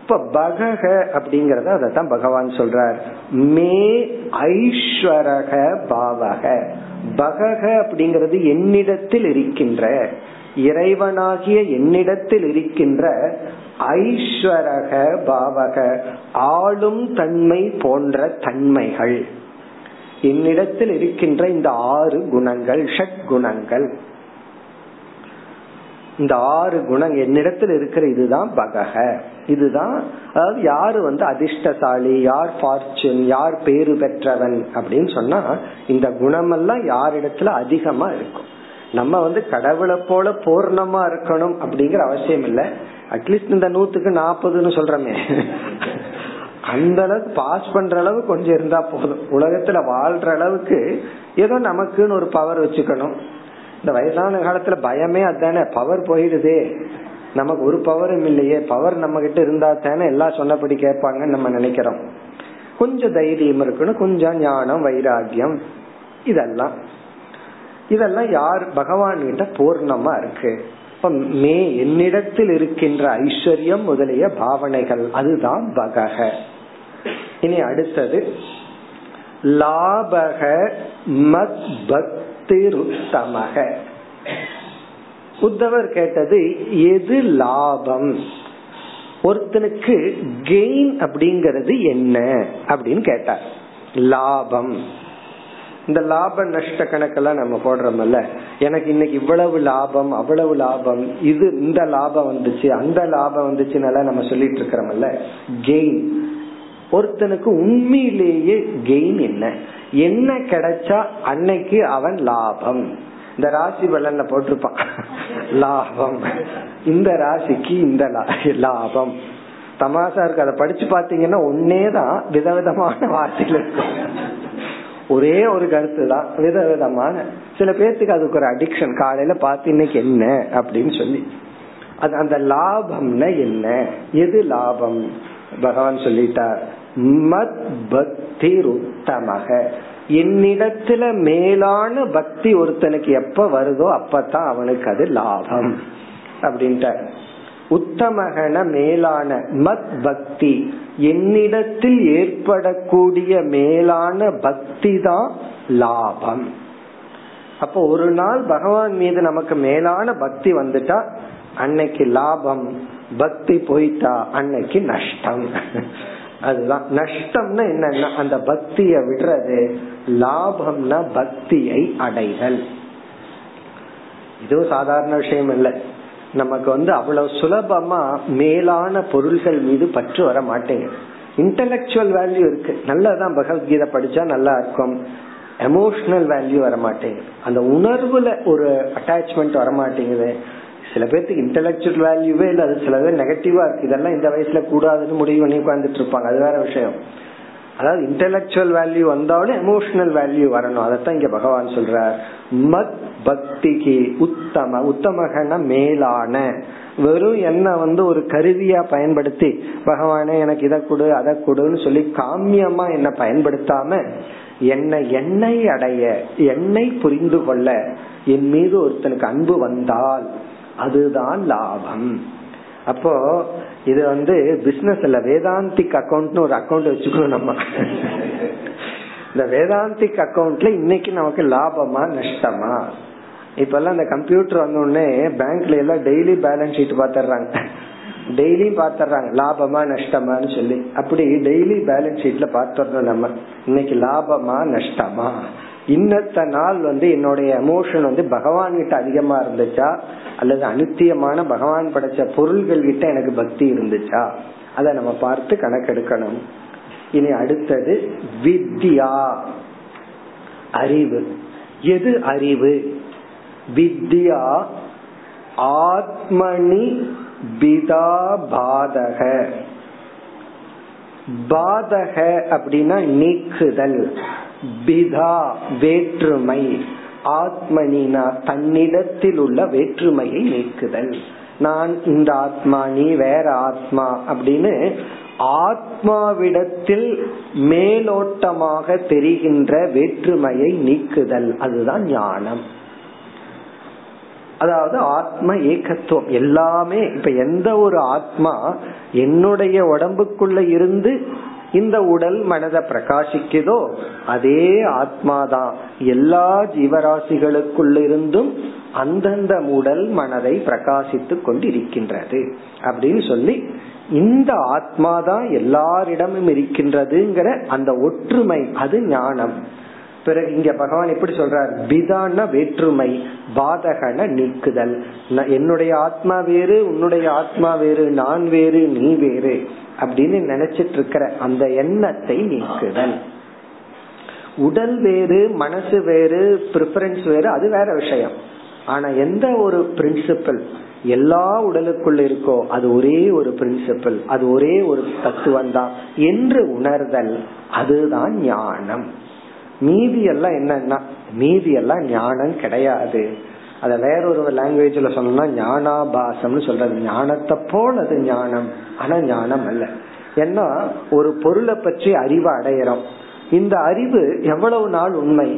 இப்ப பகக அப்படிங்கறத அதான் பகவான் சொல்றார். மே ஐஸ்வரக பாவக. பகக அப்படிங்கிறது என்னிடத்தில் இருக்கின்ற இறைவனாகிய என்னிடத்தில் இருக்கின்ற ஐஸ்வரக பாவக ஆளும் தன்மை போன்ற தன்மைகள். என்னிடத்தில் இருக்கின்ற இந்த ஆறு குணங்கள் ஷட் குணங்கள். இந்த ஆறு குணம் என்னிடத்தில் இருக்கிற இதுதான் பகக. இதுதான் அதாவது யாரு வந்து அதிர்ஷ்டசாலி யார் ஃபார்ச்சூன் யார் பேரு பெற்றவன் அப்படின்னு சொன்னா இந்த குணமெல்லாம் யாரிடத்துல அதிகமா இருக்கும். நம்ம வந்து கடவுளை போல பூர்ணமா இருக்கணும் அப்படிங்கிற அவசியம் இல்ல. அட்லீஸ்ட் இந்த நூத்துக்கு நாற்பதுன்னு சொல்றமே. அந்த அளவுக்கு பாஸ் பண்ற அளவு கொஞ்சம் இருந்தா போதும். உலகத்துல வாழ்ற அளவுக்கு ஏதோ நமக்குன்னு ஒரு பவர் வச்சுக்கணும். இந்த வயசான காலத்துல பயமே அதானே பவர் போயிடுதே. நமக்கு ஒரு பவரும் இல்லையே. பவர் நம்ம கிட்ட இருந்தா தானே எல்லாம் சொன்னபடி கேட்பாங்கன்னு நம்ம நினைக்கிறோம். கொஞ்சம் தைரியம் இருக்கணும். கொஞ்சம் ஞானம் வைராகியம் இதெல்லாம். இதெல்லாம் யார் பகவான் கிட்ட பூர்ணமா இருக்கு. மே என்னிடத்தில் இருக்கின்ற ஐஸ்வர்யம் முதலிய பாவனைகள் அதுதான் பகக இனி அடுத்தது லாபக மத் பக்திருத்தமக உத்தவர் கேட்டது எது லாபம்? ஒருத்தனுக்கு கெயின் அப்படிங்கறது என்ன? அப்படின்னு கேட்டார். லாபம். இந்த லாப நஷ்ட கணக்கெல்லாம் நம்ம போடுறோம்ல எனக்கு இன்னைக்கு இவ்வளவு லாபம் அவ்வளவு லாபம் இது இந்த லாபம் வந்துச்சு அந்த லாபம் வந்துச்சுனால நம்ம சொல்லிட்டு இருக்கிறோம்ல கெயின் ஒருத்தனுக்கு உண்மையிலேயே கெயின் என்ன? என்ன கிடைச்சா அன்னைக்கு அவன் லாபம். இந்த ராசி பலன்ல போட்டிருப்பான். லாபம். இந்த ராசிக்கு இந்த லாபம். தமாசா இருக்கு அதை படிச்சு பாத்தீங்கன்னா ஒன்னேதான் விதவிதமான வார்த்தைகள் இருக்கும் ஒரே ஒரு கருத்து தான் வித விதமான சில பேர்த்துக்கு அதுக்கு ஒரு அடிக்ஷன் காலையில பார்த்து இன்னைக்கு என்ன அப்படின்னு சொல்லி. அது அந்த லாபம்னா என்ன? எது லாபம்? பகவான் சொல்லிட்டார் மத் பக்தி உத்தமக என்னிடத்துல மேலான பக்தி ஒருத்தனுக்கு எப்ப வருதோ அப்பதான் அவனுக்கு அது லாபம். அப்படின்ட்டு உத்தமகன மேலான மத் பக்தி. என்னிடத்தில் ஏற்படக்கூடிய மேலான பக்தி தான் லாபம். அப்போ ஒரு நாள் பகவான் மீது நமக்கு மேலான பக்தி வந்துட்டா அன்னைக்கு லாபம் பக்தி போயிட்டா அன்னைக்கு நஷ்டம். அதுதான். நஷ்டம்னா என்னன்னா அந்த பக்திய விடுறது லாபம்னா பக்தியை அடைதல். இதுவும் சாதாரண விஷயம் இல்லை. நமக்கு வந்து அவ்வளவு சுலபமா மேலான பொருள்கள் மீது பற்று வர மாட்டேங்குது. இன்டலெக்சுவல் வேல்யூ இருக்கு. நல்லதான் பகவத்கீதை படிச்சா நல்லா இருக்கும். எமோஷனல் வேல்யூ வர மாட்டேங்குது. அந்த உணர்வுல ஒரு அட்டாச்மெண்ட் வர மாட்டேங்குது. சில பேர்த்துக்கு இன்டலக்சுவல் வேல்யூவே இல்லை. அது சில பேர் நெகட்டிவா இருக்கு. இதெல்லாம் இந்த வயசுல கூடாதுன்னு முடிவு பண்ணி உட்காந்துட்டு இருப்பாங்க. அது வேற விஷயம். அதாவது இன்டெலக்சுவல் வேல்யூ வந்தாலும் எமோஷனல் வேல்யூ வரணும். அதைத்தான் இங்க பகவான் சொல்றார். மத் பக்திக்கு உத்தம. உத்தமகன மேலான. வெறும் என்ன வந்து ஒரு கருவியா பயன்படுத்தி பகவானே எனக்கு இதை கொடு அதை கொடுன்னு சொல்லி காமியமா என்ன பயன்படுத்தாம என்னை என்னை அடைய என்னை புரிந்து கொள்ள என் மீது ஒருத்தனுக்கு அன்பு வந்தால் அதுதான் லாபம். அப்போ இது வந்து பிசினஸ்ல வேதாந்திக் அக்கௌண்ட்னு ஒரு அக்கௌண்ட் வச்சுக்கணும் நம்ம. இந்த வேதாந்திக் அக்கௌண்ட்ல இன்னைக்கு நமக்கு லாபமா நஷ்டமா? இப்ப எல்லாம் இந்த கம்ப்யூட்டர் வந்த உடனே பேங்க்ல எல்லாம் டெய்லி பேலன்ஸ் ஷீட் பாத்துறாங்க டெய்லி பாத்துறாங்க லாபமா நஷ்டமான்னு சொல்லி. அப்படி டெய்லி பேலன்ஸ் ஷீட்ல பாத்துறோம் நம்ம. இன்னைக்கு லாபமா நஷ்டமா? இன்னத்த நாள் வந்து என்னுடைய எமோஷன் வந்து பகவான் கிட்ட அதிகமா இருந்துச்சா? அல்லது அனித்தியமான பகவான் படைச்ச பொருள்கள் கிட்ட எனக்கு பக்தி இருந்துச்சா? அதை நம்ம பார்த்து கணக்கெடுக்கணும். இனி அடுத்தது வித்யா. அறிவு. எது அறிவு? வித்யா ஆத்மனி பிதா பாதக. பாதக அப்படின்னா நீக்குதல். பிதா வேற்றுமை. ஆத்மனினா தன்னிடத்தில் உள்ள வேற்றுமையை நீக்குதல். நான் இந்த ஆத்மா நீ வேற ஆத்மா அப்படின்னு ஆத்மாவிடத்தில் மேலோட்டமாக தெரிகின்ற வேற்றுமையை நீக்குதல். அதுதான் ஞானம். அதாவது ஆத்ம ஏகத்துவம். எல்லாமே இப்ப எந்த ஒரு ஆத்மா என்னுடைய உடம்புக்குள்ள இருந்து இந்த உடல் மனதை பிரகாசிக்குதோ அதே ஆத்மாதான். எல்லா ஜீவராசிகளுக்குள்ளிருந்தும் அந்தந்த உடல் மனதை பிரகாசித்து கொண்டிருக்கின்றது. அப்படின்னு சொல்லி இந்த ஆத்மாதான் எல்லாரிடமும் இருக்கின்றதுங்கிற அந்த ஒற்றுமை அது ஞானம். பிறகு இங்க பகவான் எப்படி சொல்றார்? பிதான வேற்றுமை பாதகன நீக்குதல். என்னுடைய ஆத்மா வேறு உன்னுடைய ஆத்மா வேறு நான் வேறு நீ வேறு அப்படின்னு நினைச்சிட்டு இருக்கிற அந்த எண்ணத்தை நீக்குதல். உடல் வேறு மனசு வேறு ப்ரிஃபரன்ஸ் வேறு அது வேற விஷயம். ஆனா எந்த ஒரு பிரின்சிபல் எல்லா உடலுக்குள்ள இருக்கோ அது ஒரே ஒரு பிரின்சிபல் அது ஒரே ஒரு தத்துவம் தான் என்று உணர்தல் அதுதான் ஞானம். மீதி எல்லாம் என்னன்னா மீதி எல்லாம் ஞானம் கிடையாது. அத வேறொரு லாங்குவேஜ்ல சொல்லணும்னா ஞானாபாசம்னு சொல்றது. ஞானத்தை போல் அது ஞானம். ஆனா ஞானம் அல்ல. ஏன்னா ஒரு பொருளை பற்றி அறிவு அடையிறோம். இந்த அறிவு எவ்வளவு நாள் உண்மை?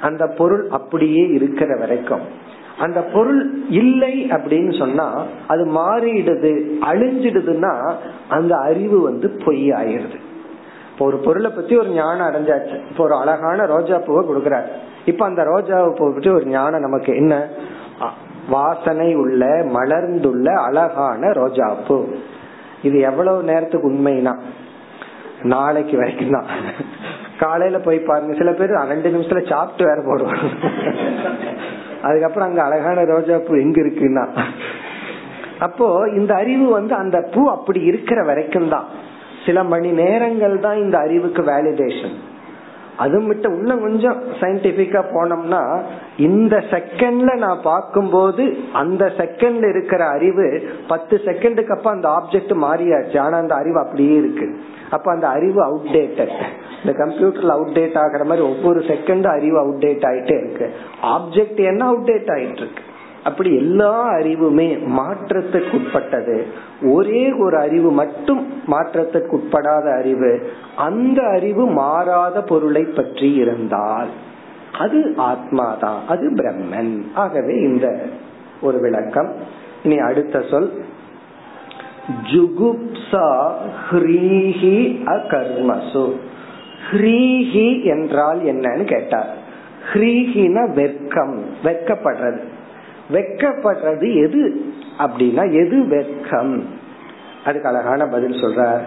அந்த பொருள் அப்படியே இருக்கிற வரைக்கும். அந்த பொருள் இல்லை அப்படின்னு சொன்னா அது மாறிடுது அழிஞ்சிடுதுன்னா அந்த அறிவு வந்து பொய் ஆயிருது இப்போ ஒரு பொருளை பத்தி ஒரு ஞானம் அடைஞ்சாச்சு. இப்போ ஒரு அழகான ரோஜா பூவை கொடுக்கறாரு. இப்ப அந்த ரோஜா பூவை பற்றி ஒரு ஞானம் நமக்கு என்ன? வாசனை உள்ள மலர்ந்துள்ள அழகான ரோஜா பூ. இது எவ்வளவு நேரத்துக்கு உண்மைனா? நாளைக்கு வரைக்கும் தான். காலையில போய் பாருங்க. சில பேர் ரெண்டு நிமிஷத்துல சாப்பிட்டு வேற போடுவாங்க. அதுக்கப்புறம் அங்க அழகான ரோஜா பூ எங்க இருக்குன்னா? அப்போ இந்த அறிவு வந்து அந்த பூ அப்படி இருக்கிற வரைக்கும் தான். சில மணி நேரங்கள் தான் இந்த அறிவுக்கு வேலிடேஷன் அது மட்டும் இன்னும் கொஞ்சம் சயின்டிபிக்கா போனோம்னா இந்த செகண்ட்ல நான் பார்க்கும்போது அந்த செகண்ட்ல இருக்கிற அறிவு பத்து செகண்டுக்கு அப்ப அந்த ஆப்ஜெக்ட் மாறியாச்சு. ஆனா அந்த அறிவு அப்படியே இருக்கு. அப்ப அந்த அறிவு அவுடேட்டட் இந்த கம்ப்யூட்டர்ல அவுடேட் ஆகிற மாதிரி ஒவ்வொரு செகண்டும் அறிவு அவுடேட் ஆயிட்டே இருக்கு. ஆப்ஜெக்ட் என்ன அவுடேட் ஆயிட்டு இருக்கு? அப்படி எல்லா அறிவுமே மாற்றத்துக்குட்பட்டது. ஒரே ஒரு அறிவு மட்டும் மாற்றத்துக்கு உட்படாத அறிவு அந்த அறிவு மாறாத பொருளை பற்றி இருந்தால் அது ஆத்மாதான் அது பிரம்மன். ஆகவே இந்த ஒரு விளக்கம். இனி அடுத்த சொல். ஜுகுப்சா ஹ்ரீஹி அகர்மசு. ஹ்ரீஹி என்றால் என்னன்னு கேட்டார். ஹ்ரீஹின வெட்கம் வெட்கப்படுறது. வெட்கப்படுறது எது அப்படின்னா எது வெக்கம்? அதுக்கு அழகான பதில் சொல்ற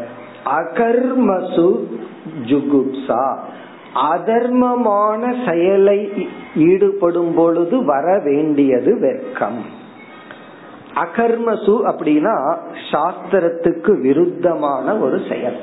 அகர்மசு ஜுகுப்சா. அதர்மமான செயலை ஈடுபடும் பொழுது வர வேண்டியது வெக்கம். அகர்மசு அப்படின்னா சாஸ்திரத்துக்கு விருத்தமான ஒரு செயல்.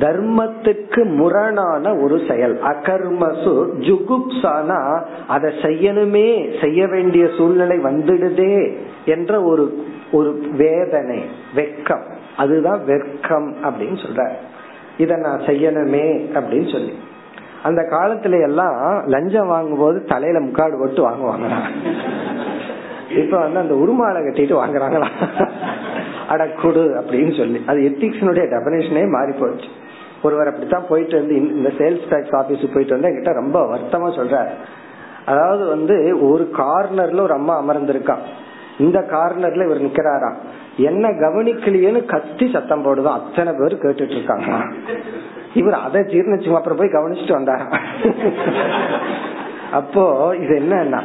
தர்மத்துக்கு முரணான ஒரு செயல். அகர்மசு ஜுகுப்சானா அதை செய்யணுமே செய்ய வேண்டிய சூழ்நிலை வந்துடுதே என்ற ஒரு ஒரு வேதனை வெக்கம் அதுதான் வெக்கம் அப்படின்னு சொல்ற இத நான் செய்யணுமே அப்படின்னு சொல்லி. அந்த காலத்துல எல்லாம் லஞ்சம் வாங்கும் போது தலையில முக்காடு போட்டு வாங்குவாங்க. இப்ப வந்து அந்த உருமாலை கட்டிட்டு வாங்குறாங்களா? அடக்குடு அப்படின்னு சொல்லி. அது எத்திக்ஸினுடைய டெபனேஷனே மாறி போச்சு ஒருவர் அப்படித்தான் போயிட்டு வந்து இந்த சேல்ஸ் டாக்ஸ் ஆபீஸ் போயிட்டு வந்து என்கிட்ட ரொம்ப வருத்தமா சொல்றாரு. அதாவது வந்து ஒரு கார்னர்ல ஒரு அம்மா அமர்ந்திருக்கான் இந்த கார்னர்ல இவர் நிக்கிறாராம் என்ன கவனிக்கலையேன்னு கத்தி சத்தம் போடுதான். அத்தனை பேர் கேட்டுட்டு இருக்காங்க இவர் அதை ஜீர்ணிச்சு அப்புறம் போய் கவனிச்சுட்டு வந்தாராம் அப்போ இது என்னன்னா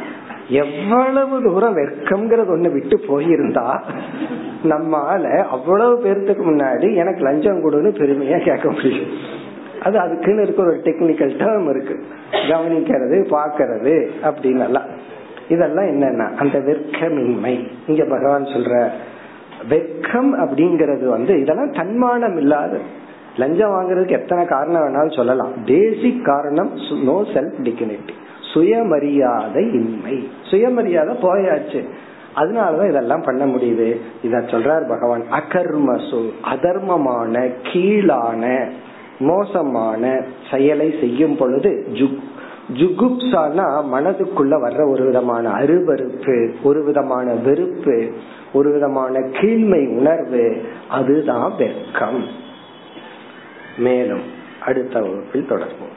எவ்வளவு தூரம் வெட்கம்ங்கிறது ஒண்ணு விட்டு போயிருந்தா நம்மால அவ்வளவு பேர்த்துக்கு முன்னாடி எனக்கு லஞ்சம் கொடுன்னு பெருமையா கேட்க முடியும். அது அதுக்குன்னு இருக்க ஒரு டெக்னிக்கல் டேர்ம் இருக்கு. கவனிக்கிறது பாக்கிறது அப்படின்னு எல்லாம் இதெல்லாம் என்னன்னா அந்த வெட்கமின்மை. இங்க பகவான் சொல்ற வெட்கம் அப்படிங்கறது வந்து இதெல்லாம் தன்மானம் இல்லாத லஞ்சம் வாங்குறதுக்கு எத்தனை காரணம் வேணாலும் சொல்லலாம். பேசிக் காரணம் நோ செல்ஃப் டிக்னிட்டி சுயமரியாதை இன்மை. சுயமரியாதை போயாச்சு. அதனாலதான் இதெல்லாம் பண்ண முடியுது. இத சொல்றார் பகவான். அகர்மசு அதர்மமான கீழான மோசமான செயலை செய்யும் பொழுது ஜுக் ஜுகுப்சானா மனதுக்குள்ள வர்ற ஒரு விதமான அருவறுப்பு ஒரு விதமான வெறுப்பு ஒரு விதமான கீழ்மை உணர்வு அதுதான் வெக்கம் மேலும் அடுத்த வகுப்பில் தொடர்போம்